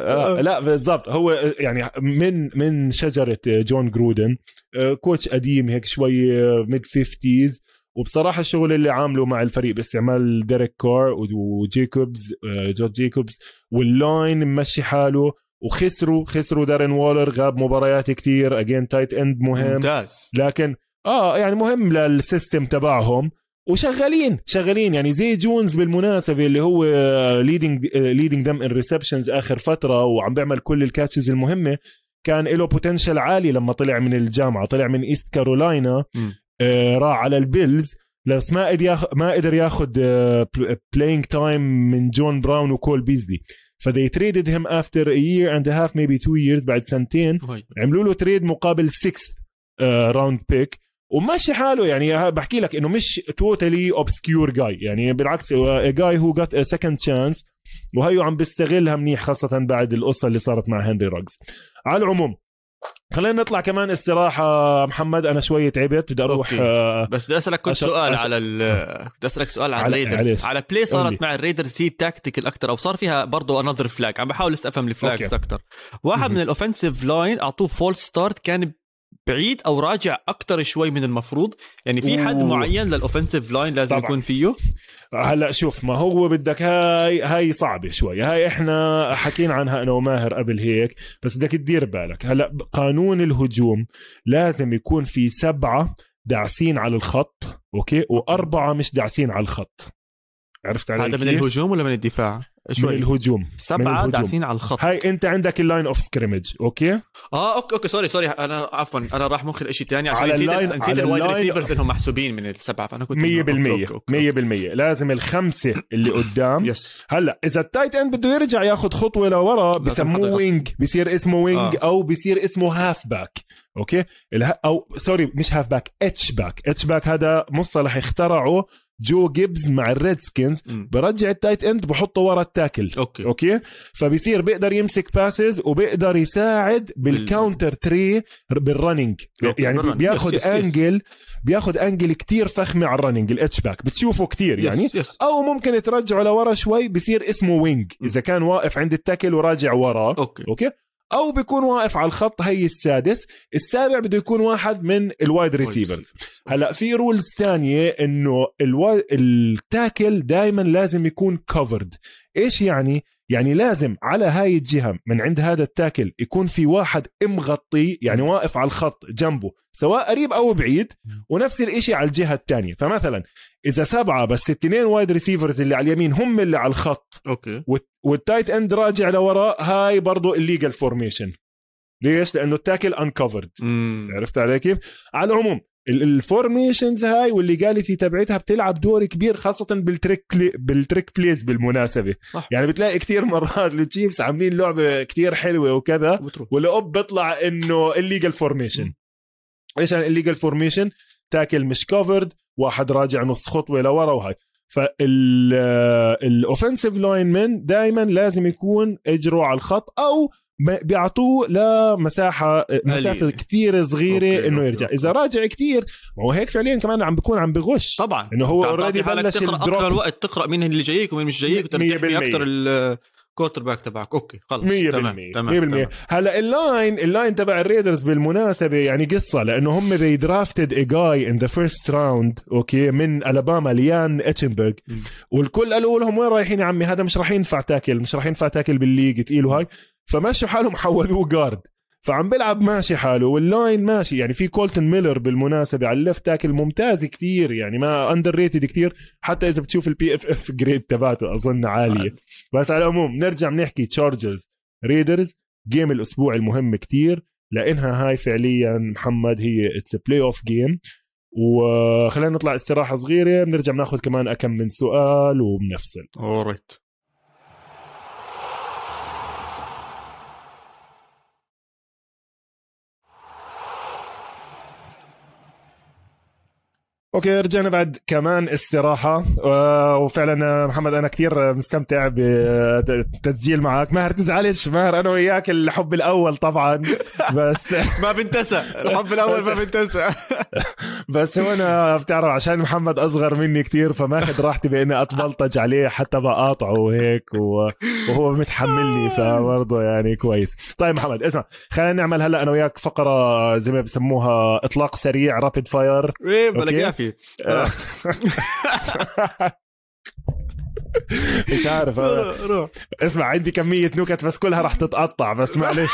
آه لا بالضبط. هو يعني من من شجرة جون جرودن آه، coach قديم هيك شوي mid 50 وبصراحة الشغل اللي عامله مع الفريق باستعمال ديريك كار وجيكوبز آه، جوش جيكوبز وال line ممشي حاله وخسروا خسروا دارين وولر غاب مباريات كتير again tight end مهم. ممتاز. لكن آه يعني مهم لل system تبعهم. وشغالين شغالين. يعني زي جونز بالمناسبة اللي هو leading leading them in receptions آخر فترة وعم بيعمل كل ال catches المهمة. كان له potential عالي لما طلع من الجامعة طلع من ايست كارولاينا آه، راح على ال Bills. بس ما قدر ياخذ ما قدر ياخذ playing time من جون براون وكول بيزلي. ف they traded him after year and half maybe two years بعد سنتين. عملوا له trade مقابل 6 round pick وماشي حاله يعني بحكي لك إنه مش totally obscure guy يعني بالعكس guy who got second chance وهيو عم بيستغلها منيح خاصة بعد القصة اللي صارت مع هنري روجز على العموم خلينا نطلع كمان استراحة محمد أنا شوية تعبت بدي أروح آه بس بدي أسألك كنت سؤال أش... على ال... بدي أسألك سؤال على, على ال Raiders على play صارت مع ال Raiders هي tactical أكثر أو صار فيها برضه another flag عم بحاول لسه أفهم ال flags أكثر واحد من ال offensive line أعطوه false start كان بعيد أو راجع أكثر شوي من المفروض. يعني في حد معين لل offensive line لازم طبعا. يكون فيه. هلا شوف ما هو بدك هاي هاي صعبة شوي. هاي إحنا حكينا عنها أنا وماهر قبل هيك بس بدك تدير بالك. هلا قانون الهجوم لازم يكون في سبعة داعسين على الخط أوكي؟ وأربعة مش داعسين على الخط. عرفت علي هذا من الهجوم ولا من الدفاع؟ شوي. من الهجوم. سبعه داعسين على الخط. هاي انت عندك ال line of scrimmage okay؟ آه okay okay sorry sorry أنا عفوا أنا راح مخي الشيء الثاني عشان على نسيت ال line نسيت ال wide receivers إنهم محسوبين من السبعة فأنا كنت 100% 100% لازم الخمسة اللي قدام. yes هلأ إذا ال tight end بده يرجع ياخذ خطوة لورا بسموه wing بصير اسمه wing آه. أو بصير اسمه half back okay؟ أو sorry مش half back H-back H-back هذا مصطلح اخترعه جو غيبز مع ال Redskins برجع ال tight end بحطه ورا ال tackle. okay. okay؟ فبصير بيقدر يمسك passes وبيقدر يساعد بال counter trey بال running يعني بياخذ angle بياخذ angle كتير فخمة على ال running ال H-back بتشوفه كتير يعني. yes yes. أو ممكن ترجعه لورا شوي بصير اسمه wing إذا كان واقف عند ال tackle وراجع وراه. okay. okay؟ أو بيكون واقف على الخط هي السادس. السابع بده يكون واحد من ال wide receivers هلأ في rules ثانية إنه. ال tackle دائما لازم يكون covered إيش يعني؟ يعني لازم على هاي الجهة من عند هذا ال tackle يكون في واحد مغطي يعني واقف على الخط جنبه سواء قريب أو بعيد ونفس الإشي على الجهة الثانية فمثلا إذا سبعة بس اثنين wide receivers اللي على اليمين هم اللي على الخط okay. وال tight end راجع لوراء هاي برضه illegal formation ليش؟ لأنه ال tackle uncovered عرفت علي كيف؟ على العموم ال formations هاي وال legality تبعتها بتلعب دور كبير خاصة بال trick بال trick plays بالمناسبة. صح. يعني بتلاقي كثير مرات ال Chiefs عاملين لعبة كثير حلوة وكذا والاب بيطلع إنه illegal formation إيش يعني illegal formation tackle مش covered واحد راجع نص خطوة لورا وهاي. فال offensive lineman دائما لازم يكون اجره على الخط أو بيعطوه لمساحه مسافة كثير صغيرة إنه يرجع. okay. إذا راجع كثير ما هو هيك فعليا كمان عم بيكون عم بغش. طبعا. إنه هو already بلش تقرأ الوقت تقرأ مين اللي جايك ومين مش جايك وترتاح أكثر ال quarterback تبعك. okay خلص. 100% تمام تمام 100% هلأ ال line ال line تبع ال Raiders بالمناسبة يعني قصة لأنه هم they drafted a guy in the first round okay من ألاباما ليام إتشنبرغ. والكل قالوا لهم وين رايحين يا عمي؟ هذا مش راح ينفع tackle مش راح ينفع tackle بال league تقيل وهاي فمشوا حالهم حولوه guard فعم بيلعب ماشي حاله وال line ماشي. يعني في كولتن ميلر بالمناسبة على ال left tackle ممتاز كثير يعني ما underrated كثير حتى إذا بتشوف ال PFF grade تبعته أظن عالية. بس على العموم نرجع بنحكي Chargers Raiders game الأسبوع المهم كثير لأنها هاي فعليا محمد هي it's playoff game وخلينا نطلع استراحة صغيرة بنرجع بناخذ كمان أكم من سؤال وبنفصل. alright okay رجعنا بعد كمان استراحة. وفعلا محمد أنا كثير مستمتع بالتسجيل معك. ماهر تزعلش ماهر أنا وياك الحب الأول طبعا. بس ما بنتسى. الحب الأول ما بنتسى. بس هو أنا بتعرف عشان محمد أصغر مني كثير فماخذ راحتي بإني أتبلطج عليه حتى بقاطعه وهيك وهو متحملني فبرضه يعني كويس. طيب محمد اسمع خلينا نعمل هلأ أنا وياك فقرة زي ما بسموها إطلاق سريع rapid fire إيه بلا فيه آه. مش عارف روح اسمع عندي كمية نكت بس كلها راح تتقطع بس معلش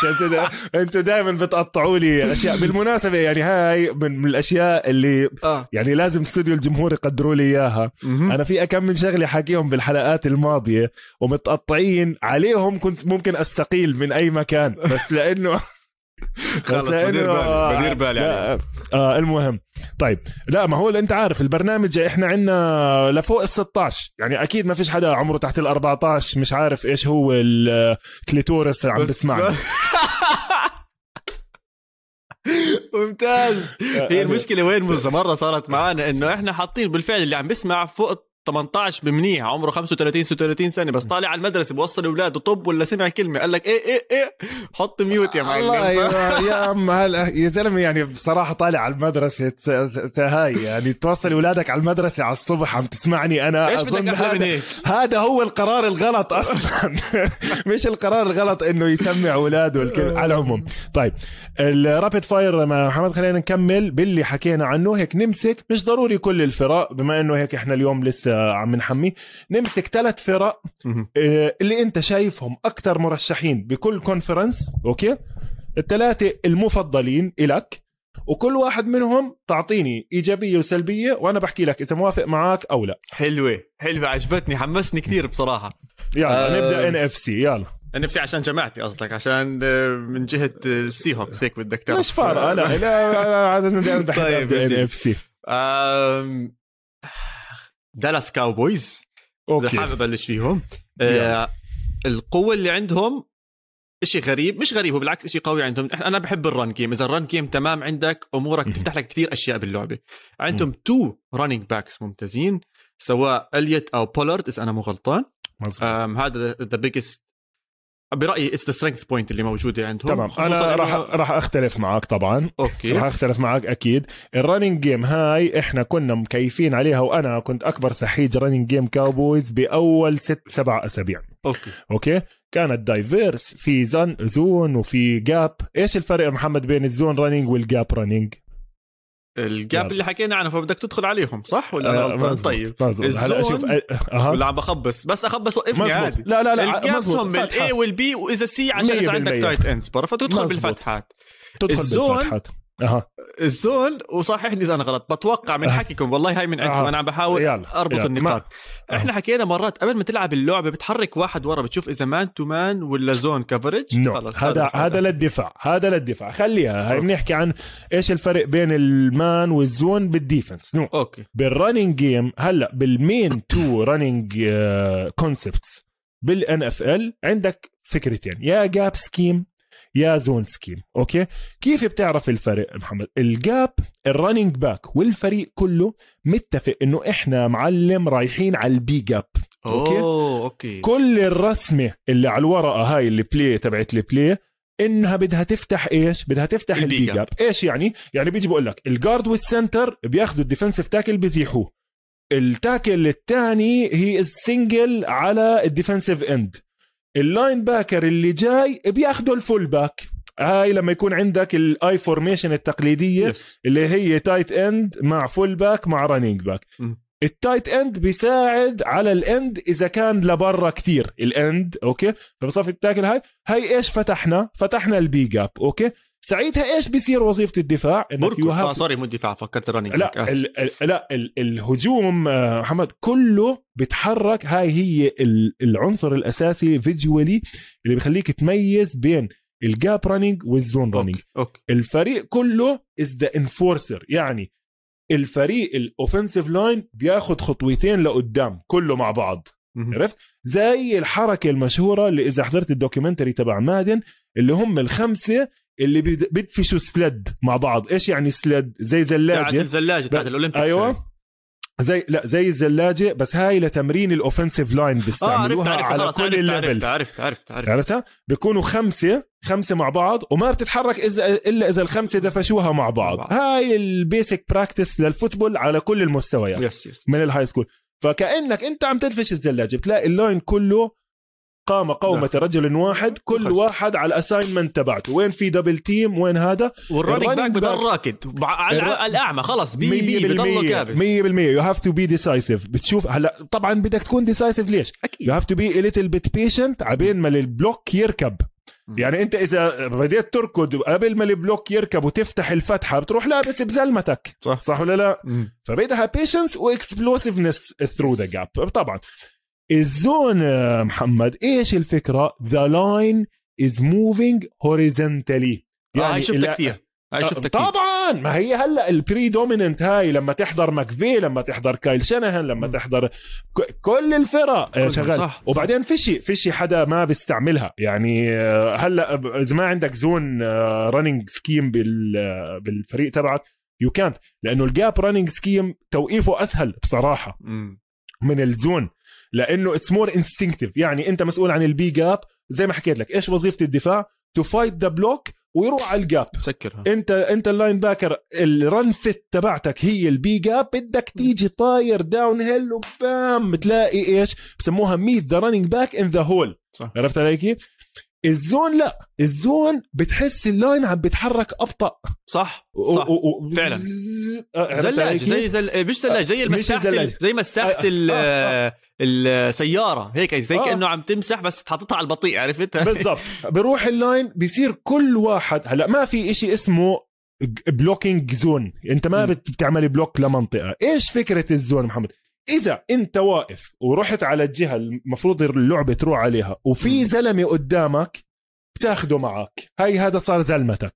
أنتوا دائما بتقطعوا لي أشياء. بالمناسبة يعني هاي من, من الأشياء اللي آه. يعني لازم استوديو الجمهور يقدروا لي إياها. أنا في أكم من شغلة حاكيهم بالحلقات الماضية ومتقطعين عليهم كنت ممكن أستقيل من أي مكان بس لأنه خلص بدير بالي بدير بالي آه المهم. طيب لا ما هو أنت عارف البرنامج إحنا عندنا لفوق ال 16 يعني أكيد ما فيش حدا عمره تحت ال 14 مش عارف إيش هو الكليتورس عم بسمعنا ممتاز. هي المشكلة وين؟ مره صارت معنا إنه إحنا حاطين بالفعل اللي عم بسمع فوق 18 بمنيح عمره 35 36 سنة بس طالع على المدرسة بوصل أولاده طب ولا سمع كلمة قال لك إيه إيه إيه حط ميوت يا معلم. الله يا عم هلا يا زلمة يعني بصراحة طالع على المدرسة هاي يعني توصل أولادك على المدرسة على الصبح عم تسمعني أنا إيش بدك هذا, من هيك؟ هذا هو القرار الغلط أصلا. مش القرار الغلط إنه يسمع أولاده الكلمة على العموم. طيب الرابid فاير محمد خلينا نكمل باللي حكينا عنه. هيك نمسك مش ضروري كل الفرق بما إنه هيك إحنا اليوم لسه عم نحميه نمسك ثلاث فرق آه، اللي انت شايفهم أكثر مرشحين بكل conference okay الثلاثه المفضلين إلك وكل واحد منهم تعطيني ايجابيه وسلبيه وأنا بحكي لك اذا موافق معك أو لا حلوة حلوة عجبتني حمسني كثير بصراحه يلا آه نبدا NFC يلا NFC عشان جماعتي قصدك عشان آه، من جهه ال Seahawks هيك بدك تعرف مش فارقه لا لا عاده دائما بحب طيب NFC Dallas Cowboys. okay. حابب أبلش فيهم. آه القوة اللي عندهم شيء غريب مش غريب هو بالعكس شيء قوي عندهم. أنا بحب ال run game إذا ال run game تمام عندك أمورك بتفتح لك كثير أشياء باللعبة. عندهم two running backs ممتازين سواء إليوت أو بولارد إذا أنا مو غلطان. هذا the biggest برأيي it's the strength point اللي موجودة عندهم. تمام. أنا راح راح أختلف معك طبعا. okay. راح أختلف معك أكيد. ال running game هاي إحنا كنا مكيفين عليها وأنا كنت أكبر سحيج running game Cowboys بأول ست سبع أسابيع. okay. okay؟ كانت diverse في zone zone وفي gap إيش الفرق محمد بين ال zone running وال gap running ال gap اللي حكينا عنه فبدك تدخل عليهم صح؟ ولا آه طيب. هلا شوف أه. ولا عم بخبص. بس أخبص وقفني عادي. لا لا لا ال gaps هم ال A وال B وإذا C عشان إذا عندك tight ends برا فتدخل بالفتحات. تدخل بالفتحات. أها. ال zone وصححني اذا أنا غلط بتوقع من حكيكم والله هاي من عندكم أه. أنا عم بحاول يلا. أربط يلا. النقاط ما. إحنا حكينا مرات قبل ما تلعب اللعبة بتحرك واحد ورا بتشوف إذا man to man ولا zone coverage no. خلص هذا هذا للدفاع هذا للدفاع خليها هاي بنحكي عن إيش الفرق بين المان والزون بالديفنس نو أوكي بالرننج جيم هلأ بال main two running concepts بال NFL عندك فكرتين يا gap scheme يا zone scheme okay؟ كيف بتعرف الفرق محمد؟ ال gap ال running back والفريق كله متفق إنه إحنا معلم رايحين على ال B gap okay؟ okay. كل الرسمة اللي على الورقة هاي ال play تبعت ال play إنها بدها تفتح إيش؟ بدها تفتح ال B gap إيش يعني؟ يعني بيجي بقول لك ال guard وال center بياخذوا ال defensive tackle بيزيحوه ال tackle الثاني هي ال single على ال defensive end ال linebacker اللي جاي بياخذوا ال fullback. هاي لما يكون عندك ال I formation التقليدية yes. اللي هي tight end مع fullback مع running back ال tight end بيساعد على ال end إذا كان لبرا كتير. ال end okay؟ فبصفي ال tackle هاي. هاي إيش فتحنا؟ فتحنا ال B gap okay؟ ساعتها إيش بيصير وظيفة الدفاع؟ إنك you آه sorry مو الدفاع فكرت running لا ال ال لا ال الهجوم آه، محمد كله بيتحرك. هاي هي العنصر الأساسي visually اللي بيخليك تميز بين ال gap running وال zone running okay. الفريق كله as the enforcer يعني الفريق ال offensive line بياخذ خطوتين لقدام كله مع بعض. عرفت؟ زي الحركة المشهورة اللي إذا حضرت ال documentary تبع مادن اللي هم الخمسة اللي بيدفشوا sled مع بعض. إيش يعني sled زي زلاجة. الزلاجه تاعت الاولمبيكس أيوه. زي لا زي الزلاجة بس هاي لتمرين ال offensive line بيستعملوها آه عرفت عرفت على كل عرفت عرفت عرفت عرفت عرفتها بيكونوا خمسة خمسة مع بعض وما بتتحرك إذا إلا إذا الخمسة دفشوها مع بعض. بعض. هاي ال basic practice لل football على كل المستويات yes yes. من ال high school فكأنك أنت عم تدفش الزلاجة بتلاقي ال line كله قام قومة لا. رجل واحد كل. واحد على ال assignment تبعته. وين في double team وين هذا؟ وال running back بضل راكد على الأعمى. خلص بي بي بضل كابس 100% you have to be decisive بتشوف هلا طبعا بدك تكون decisive ليش؟ you have to be little bit patient عبين ما ال block يركب. يعني أنت إذا بديت تركض قبل ما ال block يركب وتفتح الفتحة بتروح لابس بزلمتك. صح. صح ولا لا؟ فبدها patience و explosiveness through the gap طبعا. ال zone محمد إيش الفكرة؟ the line is moving horizontally يعني آه شفتها كثير هاي آه، شفتها طبعا! ما هي هلا ال predominant هاي لما تحضر McVay لما تحضر Kyle Shanahan لما م. تحضر كل الفرق آه، شغال. صح وبعدين فيشي فيشي حدا ما بيستعملها. يعني آه، هلا إذا ما عندك zone running scheme بالفريق تبعك يو كانت لأنه ال gap running scheme توقيفه أسهل بصراحة. م. من ال zone. لأنه it's more instinctive يعني أنت مسؤول عن ال B gap زي ما حكيت لك إيش وظيفة الدفاع؟ to fight the block ويروح على ال gap سكرها. أنت أنت ال linebacker ال run fit تبعتك هي ال B gap بدك تيجي طاير downhill و bam بتلاقي إيش؟ بسموها meet the running back in the hole عرفت علي كيف؟ ال zone لا ال zone بتحس ال line عم بيتحرك أبطأ. صح صح. و... فعلا. آه، زلاج زي زل... مش زلاج زي المساحة زي مساحة آه، ال... آه. السيارة هيك زي كأنه عم تمسح بس حاططها على البطيء عرفت؟ بالضبط. بروح ال line بيصير كل واحد هلا ما في إشي اسمه blocking zone أنت ما بتعمل block لمنطقة. إيش فكرة ال zone محمد؟ إذا أنت واقف ورحت على الجهة المفروض اللعبة تروح عليها وفي زلمة قدامك بتاخده معك هاي هذا صار زلمتك.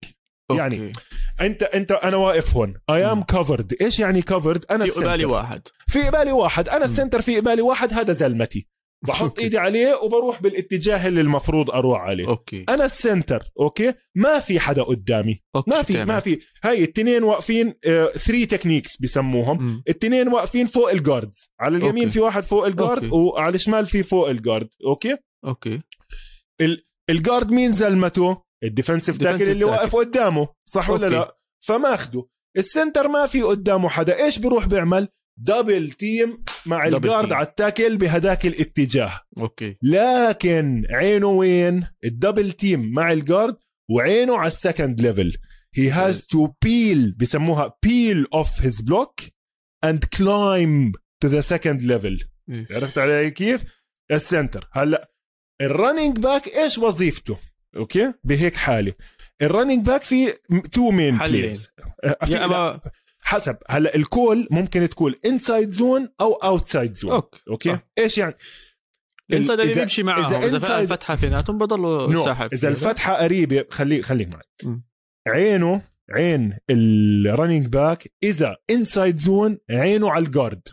okay. يعني انت انت أنا واقف هون I am covered إيش يعني covered أنا في قبالي واحد. في قبالي واحد. أنا ال center في قبالي واحد هذا زلمتي. بحط okay. إيدي عليه وبروح بالاتجاه اللي المفروض أروح عليه. okay. أنا ال center okay؟ ما في حدا قدامي. okay. ما في ما في. هاي التنين واقفين 3 techniques بسموهم. التنين واقفين فوق ال guards على اليمين okay. في واحد فوق ال guard okay. وعلى الشمال في فوق ال guard okay؟ okay. ال... ال guard مين زلمته. ال defensive tackle اللي واقف قدامه صح okay. ولا لا؟ فماخده ال center ما في قدامه حدا. إيش بيروح بيعمل؟ double team مع ال guard على ال tackle بهداك الاتجاه. okay. لكن عينه وين؟ ال double team مع ال guard وعينه على ال second level he has to peel بسموها peel off his block and climb to the second level. إيه. عرفت علي كيف؟ ال center هلا ال running back إيش وظيفته؟ okay؟ بهيك حالة. ال running back في two main حلين. plays يا أما حسب هلا ال call ممكن تكون inside zone أو outside zone okay. okay؟ صح. إيش يعني؟ ال inside اللي إذا- بيمشي معاهم إذا إذا, inside- الفتحه فيناتهم بضلوا no ساحب إذا الفتحة قريبة خليك خليك معي. مم. عينه عين ال running back إذا inside zone عينه على ال guard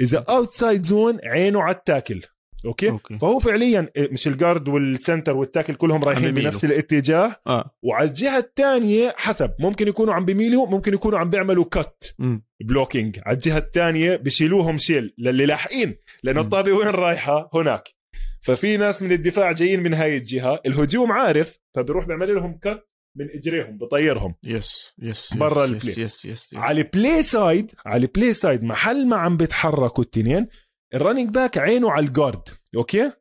إذا outside zone عينه على ال tackle okay؟, okay. فهو فعليا مش ال guard وال center وال tackle كلهم رايحين. بنفس الاتجاه آه وعلى الجهة الثانية حسب ممكن يكونوا عم بيميلوا ممكن يكونوا عم بيعملوا cut. blocking على الجهة الثانية بشيلوهم شيل للي لاحقين لأنه. الطابة وين رايحة هناك ففي ناس من الدفاع جايين من هاي الجهة الهجوم عارف فبيروح بيعمل لهم cut من إجريهم بطيرهم yes yes برا yes ال play. yes yes, yes. على ال play side على ال play side محل ما عم بيتحركوا التنين ال running back عينه على ال guard okay.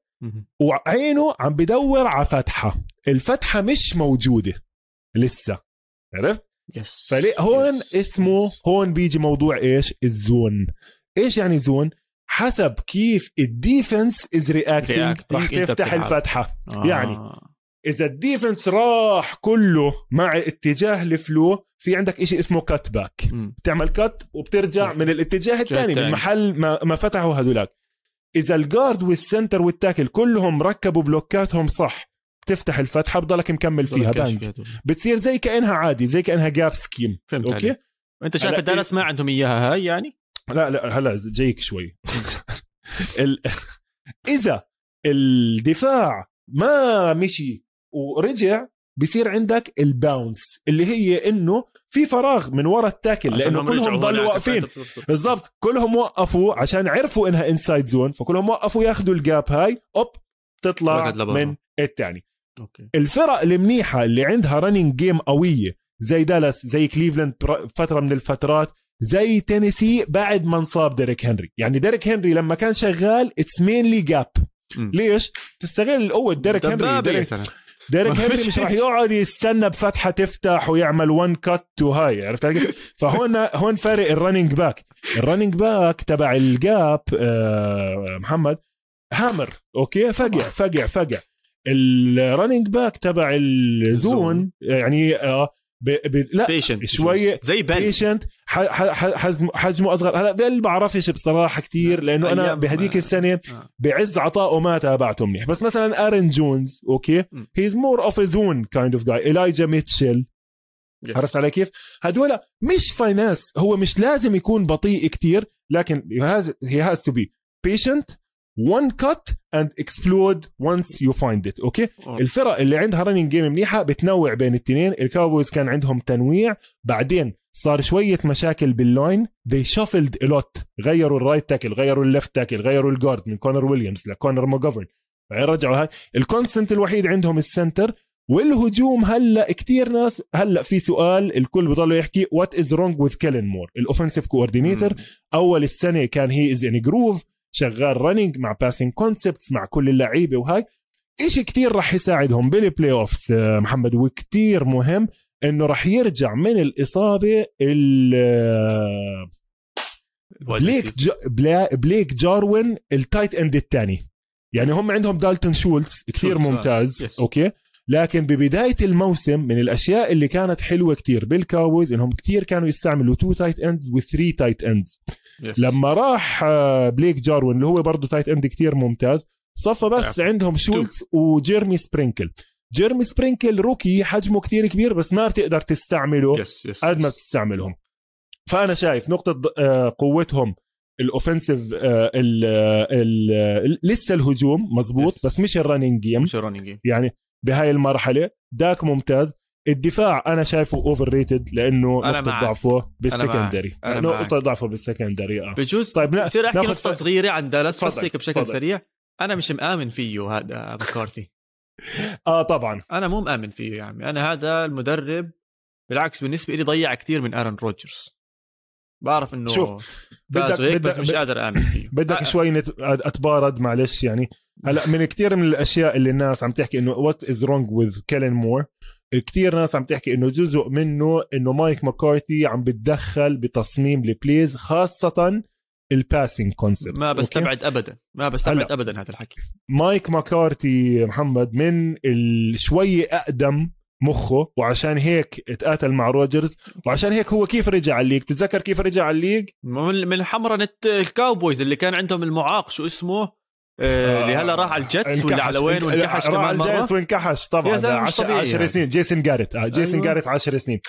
وعينه عم بدور على فتحة الفتحة مش موجودة لسه عرفت يس فليه هون yes. اسمه هون بيجي موضوع إيش ال zone إيش يعني zone حسب كيف ال defense is reacting أنت تفتح. الفتحة آه. يعني. إذا ال defense راح كله مع اتجاه ال flow في عندك إشي اسمه cut back. بتعمل cut وبترجع من الاتجاه الثاني من. محل ما, ما فتحوا هذولاك. إذا ال guard وال center وال tackle كلهم ركبوا block اتهم صح بتفتح الفتحة بضلك مكمل فيها bang. بتصير زي كأنها عادي زي كأنها gap scheme فهمت okay؟ عليك. انت شايف دالاس ما عندهم إياها هاي يعني؟ لا لا هلا جايك شوي. ال... إذا الدفاع ما مشي ورجع بصير عندك ال bounce اللي هي إنه في فراغ من ورا ال tackle لأنه هم كلهم ضلوا. واقفين. بالضبط. كلهم وقفوا عشان عرفوا إنها inside zone فكلهم وقفوا ياخذوا ال gap هاي أوب تطلع. من الثاني okay. الفرق المنيحة اللي عندها running game قوية زي دالاس زي كليفلاند فترة من الفترات زي تينيسي بعد ما انصاب ديريك هنري. يعني ديريك هنري لما كان شغال it's mainly gap. ليش؟ تستغل القوه ديريك هنري. ديريك, ديريك هنري مش راح هيك. يقعد يستنى بفتحة تفتح ويعمل one cut وهاي عرفت علي؟ فهون هون فارق ال running back ال running back تبع ال gap آه محمد hammer okay؟ فقع فقع فقع ال running back تبع ال zone. يعني آه ب... ب... لا patient شوية زي بن patient حجمه حجمه أصغر. هلا بيل بعرفش بصراحة كثير لأنه أنا بهديك السنة آه. بعز عطائه ما تابعته منيح. بس مثلا ارن جونز okay. he's more of zone kind of guy إلايجا ميتشل Yes. عرفت علي كيف؟ هدول مش فاينانس هو مش لازم يكون بطيء كتير لكن he has to be patient. One cut and explode once you find it. okay. الفرق اللي عندها running game منيحة بتنوع بين التنين الكاوبويز كان عندهم تنويع. بعدين صار شوية مشاكل بال line they shuffled a lot. غيروا ال right tackle غيروا ال left tackle غيروا ال guard من كونر ويليامز لكونر ماكجوفرن رجعوا هاي. ال constant الوحيد عندهم ال center والهجوم هلأ كتير ناس هلأ في سؤال الكل بضلوا يحكي what is wrong with كيلن مور ال offensive coordinator مم. أول السنة كان he is in groove شغال running مع passing concepts مع كل اللعيبة وهاي إشي كتير راح يساعدهم بال playoffs محمد وكتير مهم إنه راح يرجع من الإصابة ال- بليك بلا بليك جاروين ال tight end الثاني يعني هم عندهم دالتون شولتز كثير آه. ممتاز yes. okay لكن ببداية الموسم من الأشياء اللي كانت حلوة كتير. بالكاوبويز إنهم كتير كانوا يستعملوا two tight ends و three tight ends Yes. لما راح آه، بليك جاروين اللي هو برضه tight end كتير ممتاز صفى بس عندهم شولتز وجيرمي سبرينكل جيرمي سبرينكل rookie حجمه كتير كبير بس ما بتقدر تستعمله yes yes قد ما. تستعملهم. فأنا شايف نقطة آه، قوتهم ال offensive آه، ال- ال- ال- لسه الهجوم مزبوط Yes. بس مش ال running game مش ال running game يعني بهاي المرحلة. داك ممتاز. الدفاع أنا شايفه overrated لأنه أنا نقطة معك. ضعفه بال secondary أنا نقطة معك. ضعفه بال secondary آه. بجوز طيب نا- بصير أحكي ناخد ف- صغيرة عن دالاس بس هيك بشكل تفضل. سريع. أنا مش مآمن فيه هذا مكارثي آه طبعا. أنا مو مآمن فيه يا عمي. أنا هذا المدرب بالعكس بالنسبة لي ضيع كثير من ارون روجرز بعرف إنه شوف، بدك- وهيك بس بدك- مش قادر آمن فيه. بدك شوي نت... أتبارد معلش يعني هلا من كثير من الأشياء اللي الناس عم تحكي إنه what is wrong with كيلين مور كثير ناس عم تحكي إنه جزء منه إنه مايك مكارثي عم بتدخل بتصميم ال plays خاصة ال passing concept ما بستبعد ابدا. ما بستبعد ابدا هذا الحكي. مايك مكارثي محمد من الشوي أقدم مخه وعشان هيك اتقاتل مع روجرز وعشان هيك هو كيف رجع على ال league؟ تتذكر كيف رجع على ال league؟ من حمرنة الكاوبويز اللي كان عندهم المعاق شو اسمه؟ اللي هلا راح على الجيتس ولا على وين؟ وانكحش كمان على الجيتس وانكحش طبعا. 10 يعني. سنين. جيسون جاريت آه جيسون أيوه. جاريت 10 سنين.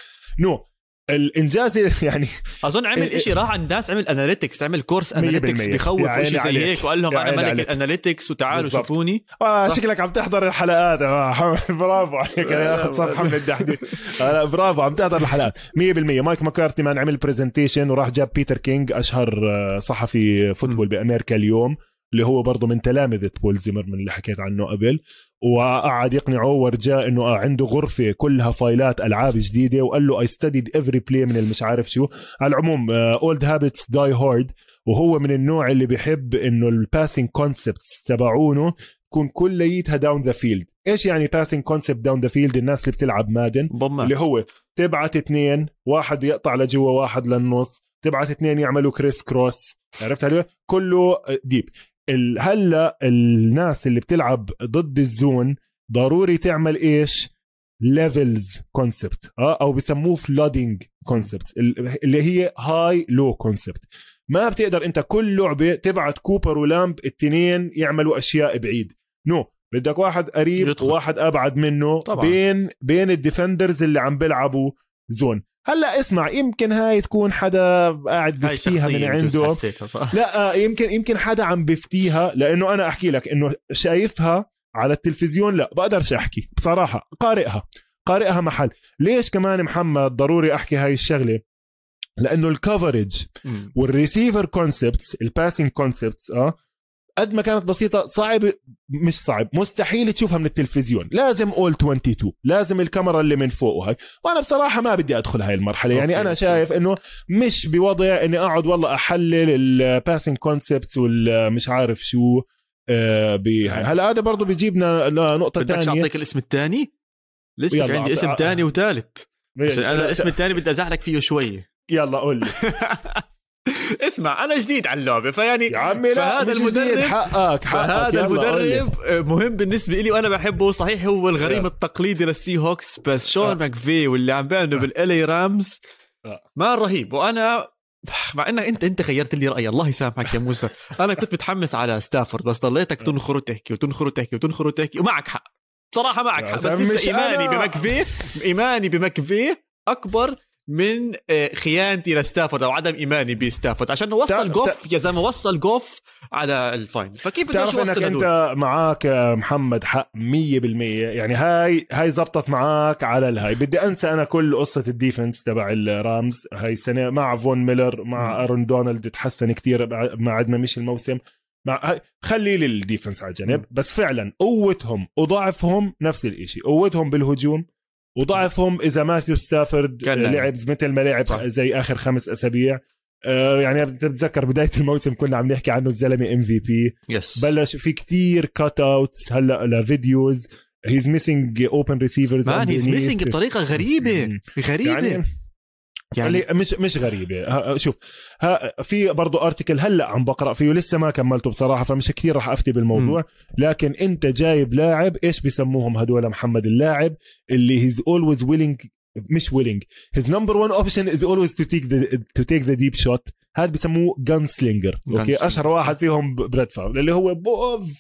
no إنجاز يعني أظن عمل شيء راح عند ناس عمل analytics عمل كورس analytics بخوف شيء زي هيك وقال لهم أنا ملك ال analytics وتعالوا بالزبط. شوفوني. آه شكلك عم تحضر الحلقات. آه برافو عليك. أنا ياخذ صفحة من الدحدي. آه برافو عم تحضر الحلقات. 100% مايك مكارثي man عمل presentation وراح جاب بيتر كينج أشهر آه، صحفي football بأمريكا اليوم. اللي هو برضه من تلامذة بول زيمر من اللي حكيت عنه قبل وقعد يقنعه ورجاه إنه عنده غرفة كلها file ات ألعاب جديدة وقال له I studied every play من المش عارف شو. على العموم old habits die hard وهو من النوع اللي بيحب إنه ال passing concepts تبعونه تكون كليتها down the field إيش يعني passing concept down the field الناس اللي بتلعب مادن ضمت. اللي هو تبعت اثنين واحد يقطع لجوا واحد للنص تبعت اثنين يعملوا crisscross عرفت علي؟ كله deep هلا الناس اللي بتلعب ضد ال zone ضروري تعمل إيش levels concept آه أو بسموه flooding concept اللي هي high low concept ما بتقدر أنت كل لعبة تبعت كوبر ولامب التنين يعملوا أشياء بعيد no no. بدك واحد قريب يدخل. وواحد أبعد منه طبعا. بين بين ال defenders اللي عم بيلعبوا zone هلا اسمع يمكن هاي تكون حدا قاعد بفتيها من عنده. لا آه، يمكن يمكن حدا عم بفتيها لأنه أنا أحكي لك إنه شايفها على التلفزيون لا بقدرش أحكي بصراحة قارئها قارئها محل. ليش كمان محمد ضروري أحكي هاي الشغلة؟ لأنه ال coverage وال receiver concepts ال passing concepts آه قد ما كانت بسيطة صعب مش صعب مستحيل تشوفها من التلفزيون. لازم all 22 لازم الكاميرا اللي من فوق وهي وأنا بصراحة ما بدي أدخل هاي المرحلة. يعني أنا شايف إنه مش بوضع إني أقعد والله أحلل ال passing concepts والمش عارف شو آه هلا هذا برضه بيجيبنا لنقطة ثانية بدك اعطيك الاسم الثاني؟ لسه في عندي اسم ثاني وثالث. أنا الاسم الثاني بدي أزعلك فيه شوي. يلا قول لي. اسمع أنا جديد على اللعبة فيعني يا عمي لا فهذا المدرب حقك حقك هذا المدرب مهم بالنسبة لي وأنا بحبه صحيح هو الغريم التقليدي لل Seahawks بس شون ماكفي واللي عم بيعمله بال LA Rams ما رهيب. وأنا مع إنك انت أنت غيرت لي رأيي الله يسامحك يا موسى. أنا كنت متحمس على ستافورد بس ضليتك تنخر وتحكي وتنخر وتحكي وتنخر وتحكي ومعك حق. بصراحة معك حق بس لسه إيماني بمكفي إيماني بمكفي أكبر من آه، خيانتي لستافورد أو عدم إيماني بستافورد عشان وصل جوف يا زلمة وصل جوف على ال final فكيف بدك إنك أنت معك محمد حق 100% يعني هاي هاي زبطت معك على الهاي. بدي أنسى أنا كل قصة ال defense تبع ال Rams هاي السنة مع فون ميلر مع أرون دونالد تحسن كتير ما عدنا مش الموسم. مع خلي لي ال defense على جنب. بس فعلا قوتهم وضعفهم نفس الشيء قوتهم بالهجوم وضعفهم إذا ماثيو ستافورد لعب مثل ما لعب زي آخر خمس أسابيع. آه يعني بتتذكر بداية الموسم كنا عم نحكي عنه الزلمة MVP بلش في كتير cut ups هلا ل videos he's missing open receivers man he's missing بطريقة غريبة. غريبة. يعني يعني مش مش غريبة. شوف ها في برضه article هلأ عم بقرأ فيه لسه ما كملته بصراحة فمش كثير راح أفتي بالموضوع. م. لكن أنت جايب لاعب إيش بسموهم هدول؟ محمد اللاعب اللي he's always willing مش willing his number 1 option is always to take to take the deep shot هذا بسموه gunslinger okay أشهر واحد فيهم بريت فارف اللي هو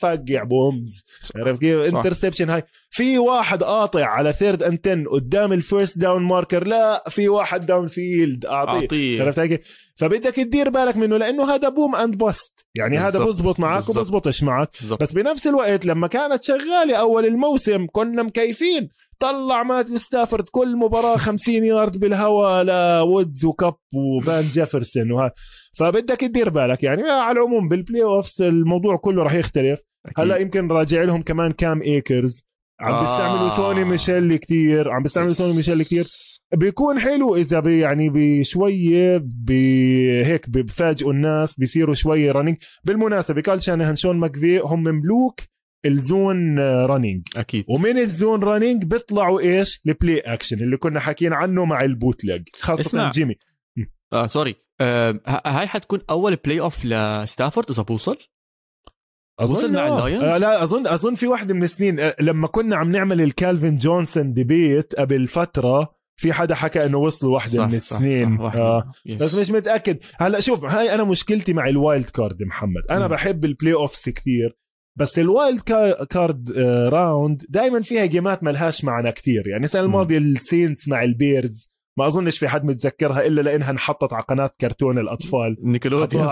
فقع bombs عرفت كيف؟ interception هاي في واحد قاطع على third and 10 قدام ال first down marker لا في واحد downfield أعطيه. عرفت كيف؟ فبدك تدير بالك منه لأنه هذا boom and bust يعني بالزبط. هذا بزبط معك وبزبطش معك. بالزبط. بس بنفس الوقت لما كانت شغالة أول الموسم كنا مكيفين. طلع مات ستافورد كل مباراة 50 يارد بالهواء لوودز وكاب وفان جيفرسون وهذا فبدك تدير بالك يعني. على العموم بال playoffs الموضوع كله راح يختلف. هلا يمكن راجع لهم كمان كام ايكرز عم آه. بيستعملوا سوني ميشيل كتير. عم بيستعملوا سوني ميشيل كتير. بيكون حلو إذا بي يعني بشوية بي هيك بفاجئوا الناس بيصيروا شوية running بالمناسبة كايل شانهان شون ماكفي هم مملوك ال zone running أكيد. ومن ال zone running بيطلعوا إيش؟ ال play action اللي كنا حاكيين عنه مع ال bootleg خاصة اسمع. جيمي. آه sorry آه هاي حتكون أول playoff لستافورد إذا بوصل؟ أظن مع ال Lions آه لا أظن أظن في واحدة من السنين آه لما كنا عم نعمل الكالفين جونسون debate قبل فترة في حدا حكى إنه وصلوا واحدة صح من السنين. صح صح آه. بس مش متأكد. هلأ شوف هاي أنا مشكلتي مع ال wild card محمد. أنا م. بحب ال playoffs كثير بس ال wild card round دائما فيها جيمات ملهاش معنى كثير يعني السنة الماضيه ال Saints مع ال Bears ما أظنش في حد متذكرها إلا لأنها انحطت على قناة كرتون الأطفال. Nickelodeon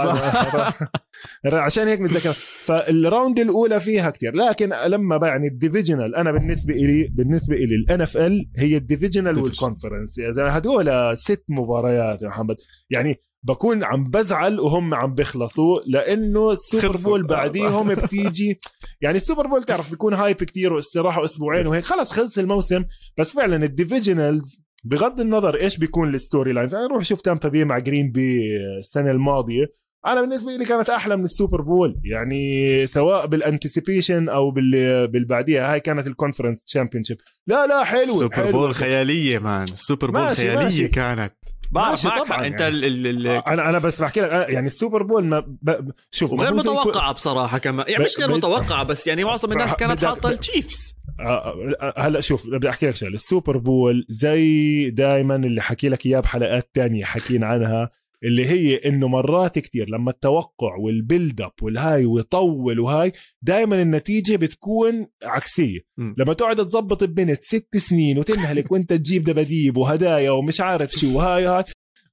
عشان هيك متذكر فال round الأولى فيها كثير لكن لما يعني ال divisional أنا بالنسبة لي بالنسبة لي ال NFL هي ال divisional وال conference هدول ست مباريات يا محمد يعني بكون عم بزعل وهم عم بيخلصوا لأنه ال Super Bowl بعديهم بتيجي يعني ال Super Bowl تعرف بيكون hype كتير واستراحة أسبوعين وهيك. خلص خلص الموسم. بس فعلا ال divisionals بغض النظر إيش بيكون ال storylines أنا أروح شوف تامبا بي مع جرين بي السنة الماضية. أنا بالنسبة لي كانت أحلى من ال Super Bowl يعني سواء بال anticipation أو بال بالبعديها هاي كانت ال conference champion لا لا حلو السوبر حلو. Bowl خيالية man ال Super Bowl ماشي خيالية ماشي. كانت. بعرف معك طبعا انت يعني. ال ال أنا أنا بس بحكي لك يعني ال Super Bowl ما ب... شوف غير متوقعة بصراحة كمان. يعني مش غير متوقعة بس يعني معظم الناس كانت حاطة ال Chiefs. آه، آه، هلا شوف بدي أحكي لك شغلة. ال Super Bowl زي دائما اللي حكي لك إياه بحلقات تانية حكينا عنها. اللي هي إنه مرات كتير لما التوقع وال build up والهاي ويطول وهاي دائما النتيجة بتكون عكسية م. لما تقعد تظبط ببنت ست سنين وتنهلك وأنت تجيب دباديب وهدايا ومش عارف شو وهاي هاي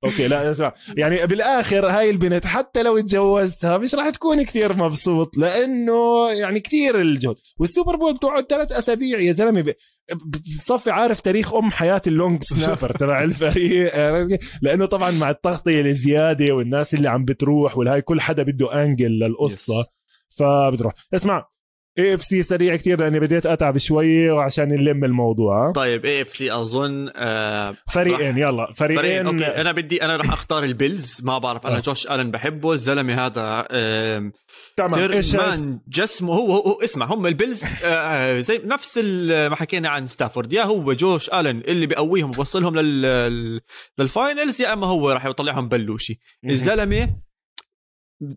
أوكي لا اسمع. يعني بالآخر هاي البنت حتى لو تجوزتها مش راح تكون كثير مبسوط لأنه يعني كثير الجهد. وال Super Bowl بتقعد ثلاث أسابيع يا زلمة بتصفي عارف تاريخ أم حياة ال long snapper تبع الفريق لأنه طبعا مع التغطية الزيادة والناس اللي عم بتروح والهاي كل حدا بده angle للقصة فبتروح. اسمع AFC سريع كثير لأني بديت أتعب شوي وعشان نلم الموضوع. طيب AFC أظن آه فريقين يلا. فريقين, فريقين أوكي. أنا بدي أنا رح أختار ال Bills. ما بعرف أنا آه. جوش ألن بحبه. الزلمة هذا آه تمام. إيش جسمه هو, هو, هو اسمع هم ال Bills آه, آه، زي نفس ما حكينا عن ستافورد. يا هو جوش ألن اللي بيقويهم وبوصلهم لل لل finals يا أما هو راح يطلعهم بلوشي. الزلمة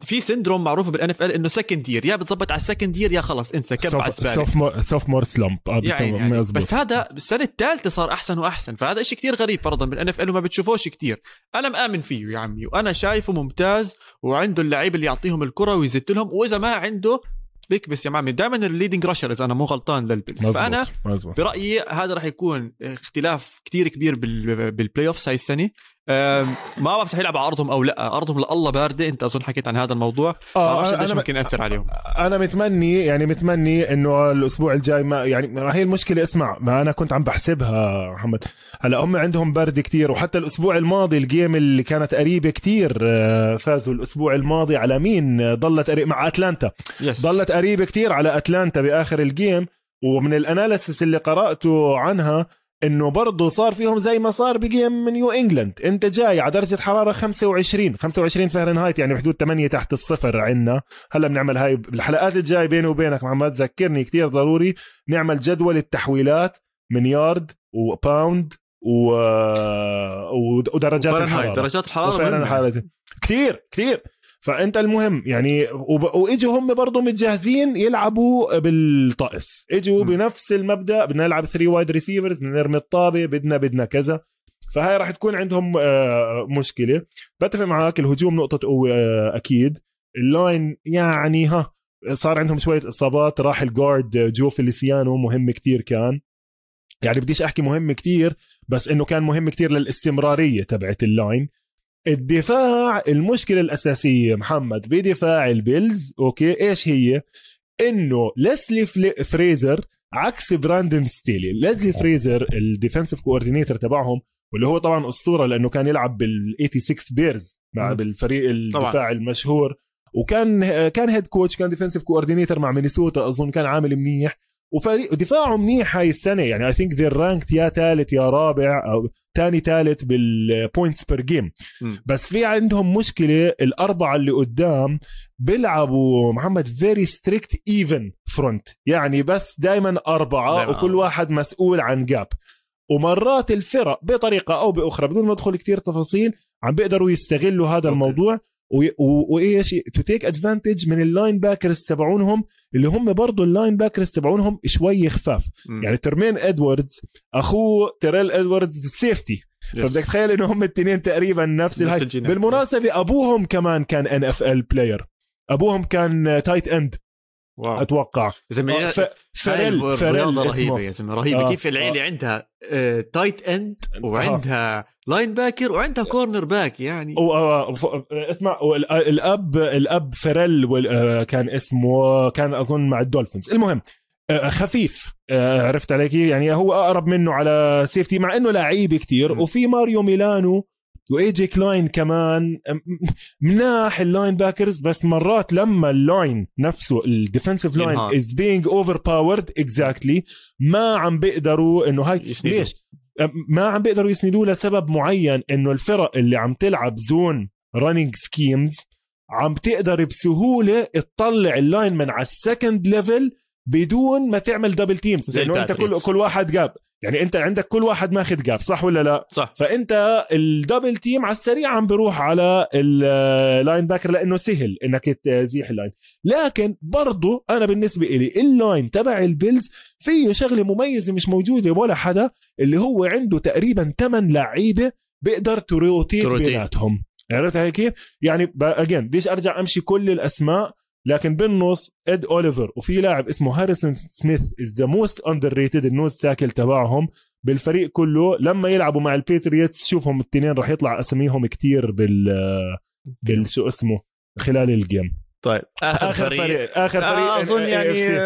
في syndrome معروفة بال NFL إنه second year يا بتظبط على ال second year يا خلص انسى كب soph more sophomore slump يعني, يعني بس هذا بالسنه الثالثة صار أحسن وأحسن فهذا شيء كتير غريب فرضا بال NFL وما بتشوفوش كتير. أنا مآمن فيه يا عمي وأنا شايفه ممتاز وعنده اللعيبه اللي يعطيهم الكرة ويزت لهم وإذا ما عنده بيكبس يا عمي دائما ال leading rusher إذا أنا مو غلطان لل Bills فأنا مزبوط. برأيي هذا راح يكون اختلاف كتير كبير بال playoffs هاي السنة. ما بعرف يلعب على ارضهم أو لا. ارضهم لله باردة. أنت أظن حكيت عن هذا الموضوع. آه ما إيش ممكن يأثر عليهم. أنا متمني يعني متمني إنه الأسبوع الجاي ما يعني ما هي المشكلة اسمع ما أنا كنت عم بحسبها محمد. هلا هم عندهم برد كتير وحتى الأسبوع الماضي ال game اللي كانت قريبة كتير آه، فازوا الأسبوع الماضي على مين؟ ضلت قريب مع أتلانتا. Yes. ضلت قريبة كتير على أتلانتا بآخر ال game ومن ال analysis اللي قرأته عنها إنه برضه صار فيهم زي ما صار ب game من New England أنت جاي على درجة حرارة 25 25 فهرنهايت يعني بحدود 8 تحت الصفر عندنا هلا بنعمل هاي بالحلقات الجاي بيني وبينك محمد ذكرني كتير ضروري. نعمل جدول التحويلات من يارد وباوند و... ودرجات الحرارة. درجات الحرارة كثير كثير فأنت المهم يعني واجوا هم برضه متجهزين يلعبوا بالطقس. اجوا بنفس المبدأ بدنا نلعب 3 وايد ريسيفرز بدنا نرمي الطابة بدنا بدنا كذا. فهاي راح تكون عندهم آه، مشكلة. بتفق معك الهجوم نقطة قوة آه، أكيد. ال line يعني ها صار عندهم شوية إصابات. راح ال guard جو فيليسيانو مهم كتير كان. يعني بديش أحكي مهم كتير بس إنه كان مهم كتير للاستمرارية تبعت ال line الدفاع المشكلة الأساسية محمد بدفاع ال Bills أوكي؟ إيش هي؟ إنه ليزلي فريزر عكس براندن ستيلي. ليزلي فريزر ال defensive coordinator تبعهم واللي هو طبعا أسطورة لأنه كان يلعب بال 86 Bears مع بالفريق الدفاع طبعا. المشهور. وكان كان head coach كان defensive coordinator مع مينيسوتا أظن كان عامل منيح. وفريق دفاعهم منيح هاي السنة. يعني I think they're ranked يا ثالث يا رابع أو ثاني ثالث بال points per game بس في عندهم مشكلة الأربعة اللي قدام بيلعبوا محمد very strict even front يعني بس دائما أربعة دايماً وكل واحد مسؤول عن gap ومرات الفرق بطريقة أو بأخرى بدون ما ادخل كثير تفاصيل عم بيقدروا يستغلوا هذا أوكي. الموضوع. وإيش to take advantage من ال linebackers تبعونهم اللي هم برضه ال linebackers تبعونهم شوي خفاف. م. يعني ترمين إدموندز اخوه تيريل إدموندز safety فبدك تخيل إنه هم الاثنين تقريبا نفس, نفس الهاي. بالمناسبة أبوهم كمان كان NFL player أبوهم كان tight end wow. أتوقع. يا زلمه آه ف... فريل فريل رهيبة يا زلمه رهيبة. آه. كيف العيله آه. عندها آه tight end وعندها آه. linebacker وعندها cornerback يعني. و... آه اسمع الأب الأب فريل كان اسمه كان أظن مع ال Dolphins. المهم خفيف. عرفت علي يعني هو أقرب منه على safety مع إنه لعيب كتير. وفي مات ميلانو و AJ كلاين كمان مناح ال linebackers بس مرات لما ال line نفسه ال defensive line is being overpowered exactly ما عم بيقدروا إنه هاي. ليش؟ ما عم بيقدروا يسندوه لسبب معين إنه الفرق اللي عم تلعب zone running schemes عم تقدر بسهولة تطلع ال line من على ال second level بدون ما تعمل double teams لأنه أنت كل كل واحد gap. يعني انت عندك كل واحد ماخذ gap صح ولا لا؟ صح. فانت ال double team على السريع عم بروح على ال linebacker لأنه سهل إنك تزيح ال line لكن برضو أنا بالنسبة لي ال line تبع ال Bills فيه شغلة مميزة مش موجودة ولا حدا اللي هو عنده تقريبا 8 لعيبة بيقدر ت rotate بيناتهم. عرفت هيك كيف؟ يعني again بديش أرجع أمشي كل الأسماء. لكن بالنص اد أوليفر وفي لاعب اسمه هاريسون سميث is the most underrated ال nose tackle تبعهم بالفريق كله. لما يلعبوا مع ال Patriots شوفهم الاثنين راح يطلع أساميهم كتير بال بالشو اسمه خلال ال game طيب. آخر, آخر فريق, فريق. آخر فريق آه أظن يعني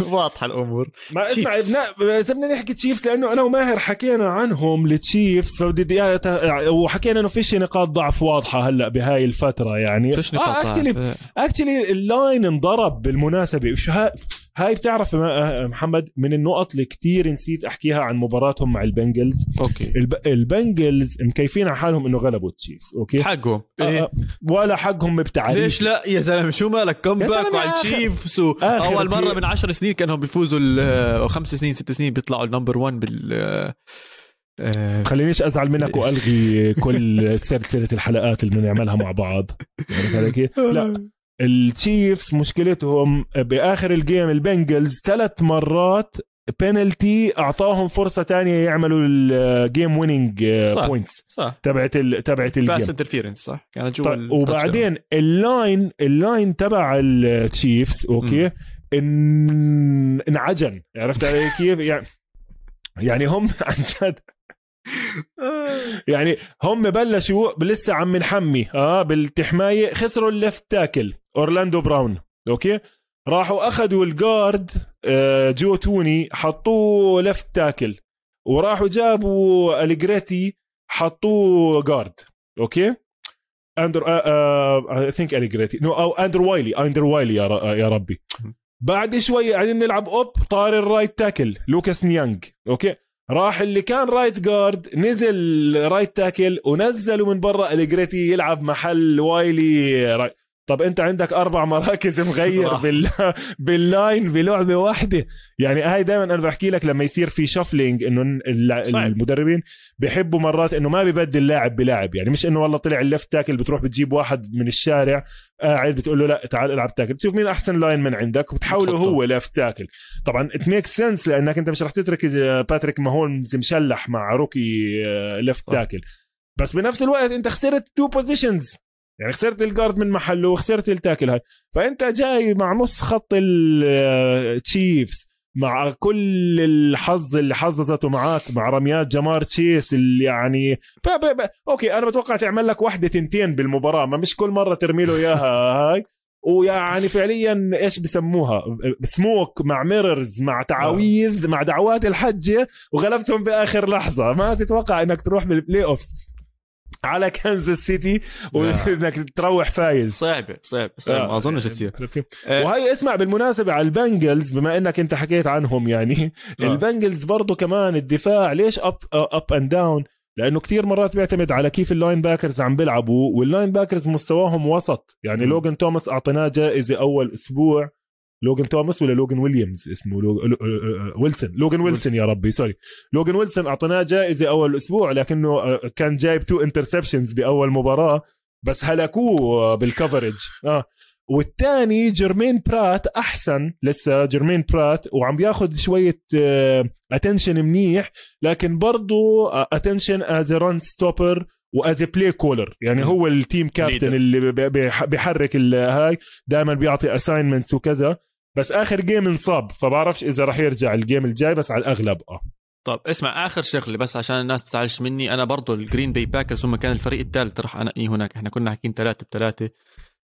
واضحة الأمور. ما اسمع اذا بدنا نحكي Chiefs لأنه أنا وماهر حكينا عنهم ال Chiefs فبدي وحكينا إنه فيش نقاط ضعف واضحة هلأ بهاي الفترة يعني. فيش نقاط ضعف. actually actually ال line انضرب بالمناسبة. هاي بتعرف محمد من النقط اللي كتير نسيت أحكيها عن مباراتهم مع ال Bengals. أوكي. الب... البنجلز مكيفين على حالهم إنه غلبوا ال Chiefs okay؟ حقهم. آه، إيه؟ آه ولا حقهم بتعريف. ليش لا؟ يا زلمة شو مالك؟ comeback على ال Chiefs. و... أول مرة من عشر سنين كانهم بيفوزوا أو خمس سنين ست سنين بيطلعوا ال number 1 بال آه خلينيش أزعل منك وألغي كل سلسلة الحلقات اللي بنعملها مع بعض. يعني لا. ال Chiefs مشكلتهم بآخر ال game ال Bengals ثلاث مرات بينالتي أعطاهم فرصة تانية يعملوا ال game ويننج points صح تبعت ال... تبعت ال game pass interference صح. كانت جوا طيب وبعدين ال line ال line تبع ال Chiefs okay ان... انعجن. عرفت علي كيف؟ يعني يعني هم عن جد. يعني هم بلشوا لسه عم نحمي آه بالتحماية خسروا ال left tackle. أورلاندو براون. Okay؟ راحوا أخذوا ال guard آه جو توني حطوه left tackle وراحوا جابوا أليجريتي حطوه guard okay؟ أندرو I think أليجريتي no أو أندرو وايلي. أندرو وايلي يا, يا ربي. بعد شوي قاعدين نلعب أوب طار ال right tackle لوكاس نيانج. Okay؟ راح اللي كان right guard نزل right tackle ونزلوا من برا أليجريتي يلعب محل وايلي right طب انت عندك أربع مراكز مغير بال... بال line بلعبة واحدة. يعني هاي دائما أنا بحكي لك لما يصير في shuffling إنه المدربين بيحبوا مرات إنه ما ببدل لاعب بلاعب. يعني مش إنه والله طلع ال left tackle بتروح بتجيب واحد من الشارع قاعد بتقول له لا تعال العب tackle. بتشوف مين أحسن line من عندك؟ وبتحوله هو left tackle طبعا it make sense لأنك أنت مش رح تترك باتريك ماهولمز مشلح مع rookie left tackle بس بنفس الوقت أنت خسرت two positions يعني خسرت ال guard من محله وخسرت ال tackle هاي. فأنت جاي مع نص خط ال Chiefs مع كل الحظ اللي حظظته معك مع رميات جمار تشيس اللي يعني ب ب ب okay أنا بتوقع تعمل لك وحدة تنتين بالمباراة ما مش كل مرة ترمي له إياها هاي. ويعني فعليا إيش بسموها؟ smoke مع mirrors مع تعاويذ مع دعوات الحجة وغلبتهم بآخر لحظة. ما تتوقع إنك تروح بال playoffs على كنزاس سيتي وإنك تروح فايز. صعبة صعبة صعبة. ما أظنش تصير. آه. وهي اسمع بالمناسبة على ال Bengals بما إنك أنت حكيت عنهم يعني آه. ال Bengals برضو كمان الدفاع ليش up up and down لأنه كثير مرات بيعتمد على كيف ال linebackers عم بيلعبوا وال linebackers مستواهم وسط. يعني م. لوجن توماس أعطيناه جائزة أول أسبوع. لوجن توماس ولا لوجن ويليامز؟ اسمه لو... ويلسون. لوجن ويلسون يا ربي sorry. لوجن ويلسون اعطيناه جائزة أول أسبوع لكنه كان جايب two interceptions بأول مباراة بس هلكوه بال coverage آه. والثاني جيرمين برات أحسن لسه جيرمين برات وعم بياخذ شوية attention منيح لكن برضه attention as run stopper و as play caller يعني هو ال team captain اللي بيحرك هاي دائما بيعطي assignments وكذا. بس آخر game انصاب فبعرفش إذا راح يرجع ال game الجاي بس على الأغلب آه. طب اسمع آخر شغلة بس عشان الناس تزعلش مني أنا برضو ال Green Bay Packers هم كان الفريق الثالث راح انقيه هناك إحنا كنا حاكين ثلاثة بثلاثه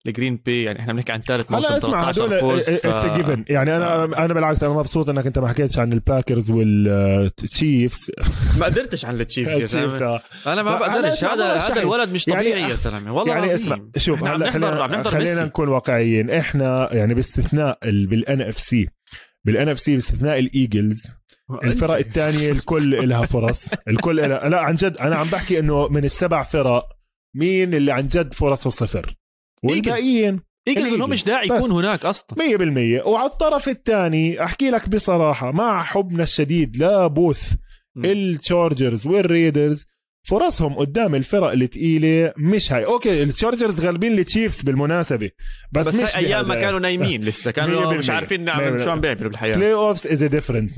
ال Green Bay يعني إحنا بنحكي عن ثالث موسم هلا اسمع هدول it's given يعني أنا آه. أنا بالعكس أنا مبسوط إنك أنت ما حكيتش عن ال Packers وال Chiefs ما قدرتش عن ال Chiefs يا زلمة. آه. أنا ما بقدرش. هذا هذا الولد مش طبيعي يعني يا زلمة. والله يعني اسمع شوف هلا خلينا, خلينا نكون واقعيين. إحنا يعني باستثناء بال NFC بال NFC باستثناء ال Eagles. الفرق الثانية الكل لها فرص. الكل إلها لا عن جد أنا عم بحكي إنه من السبع فرق مين اللي عن جد فرصه صفر؟ والباقيين Eagles لهم مش داعي يكون هناك أصلا؟ 100% وعلى الطرف الثاني أحكي لك بصراحة مع حبنا الشديد ل both ال Chargers وال Raiders فرصهم قدام الفرق الثقيله مش هاي. Okay ال Chargers غالبين ال Chiefs بالمناسبة بس, بس مش أيام ما كانوا نايمين لسه كانوا مش عارفين نعمل شو عم بيعملوا بالحياة. play offs is different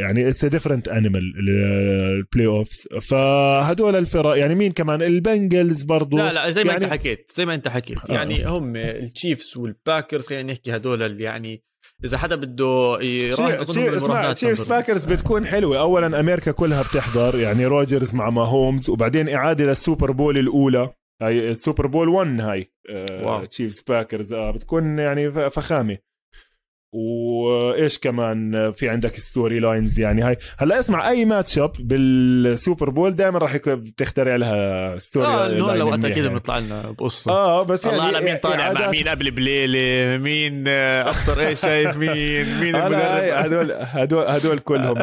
يعني it's different animal ال playoffs فهدول الفرق يعني مين كمان؟ ال Bengals برضو. لا لا زي ما يعني انت حكيت زي ما انت حكيت. يعني آه. هم ال Chiefs وال Packers خلينا نحكي هدول يعني إذا حدا بده يروح اسمع Chiefs Packers بتكون حلوة. اولا أمريكا كلها بتحضر يعني روجرز مع ماهومز وبعدين إعادة لل Super Bowl الأولى. هاي ال Super Bowl 1 هاي آه Chiefs Packers آه بتكون يعني فخامة. وإيش كمان في عندك storylines يعني؟ هاي هلا اسمع أي matchup بال Super Bowl دائما راح تخترع لها story آه line لو أكيد يعني. بنطلع لنا بقصة. آه بس يعني الله مين طالع مع مين قبل بليلة مين ابصر إيش شايف مين مين هدول هدول هدول كلهم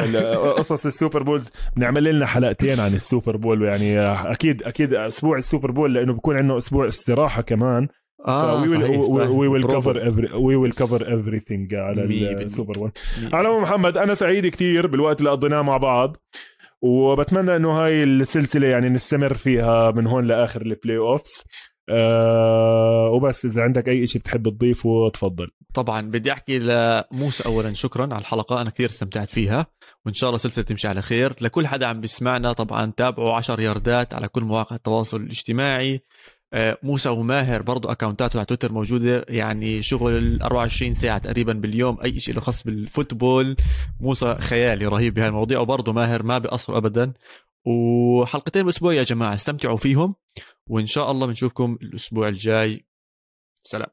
قصص ال Super Bowls. بنعمل لنا حلقتين عن السوبر بول يعني أكيد أكيد أسبوع السوبر بول لأنه بكون عندنا أسبوع استراحة كمان. آه we will cover we will cover everything على السوبر بول محمد أنا سعيد كثير بالوقت اللي قضيناه مع بعض وبتمنى إنه هاي السلسلة يعني نستمر فيها من هون لآخر ال playoffs أه وبس إذا عندك أي شيء بتحب تضيفه تفضل طبعا بدي أحكي لموسى اولا شكرا على الحلقة أنا كثير استمتعت فيها وإن شاء الله سلسلة تمشي على خير. لكل حدا عم بيسمعنا طبعا تابعوا 10 ياردات على كل مواقع التواصل الاجتماعي. موسى وماهر برضو اكونتاته على تويتر موجودة يعني شغل 24 ساعة تقريبا باليوم أي شيء له خاص بالفوتبول. موسى خيالي رهيب بهاي المواضيع وبرضه ماهر ما بيقصر ابدا. وحلقتين بالأسبوع يا جماعة استمتعوا فيهم وإن شاء الله بنشوفكم الأسبوع الجاي. سلام.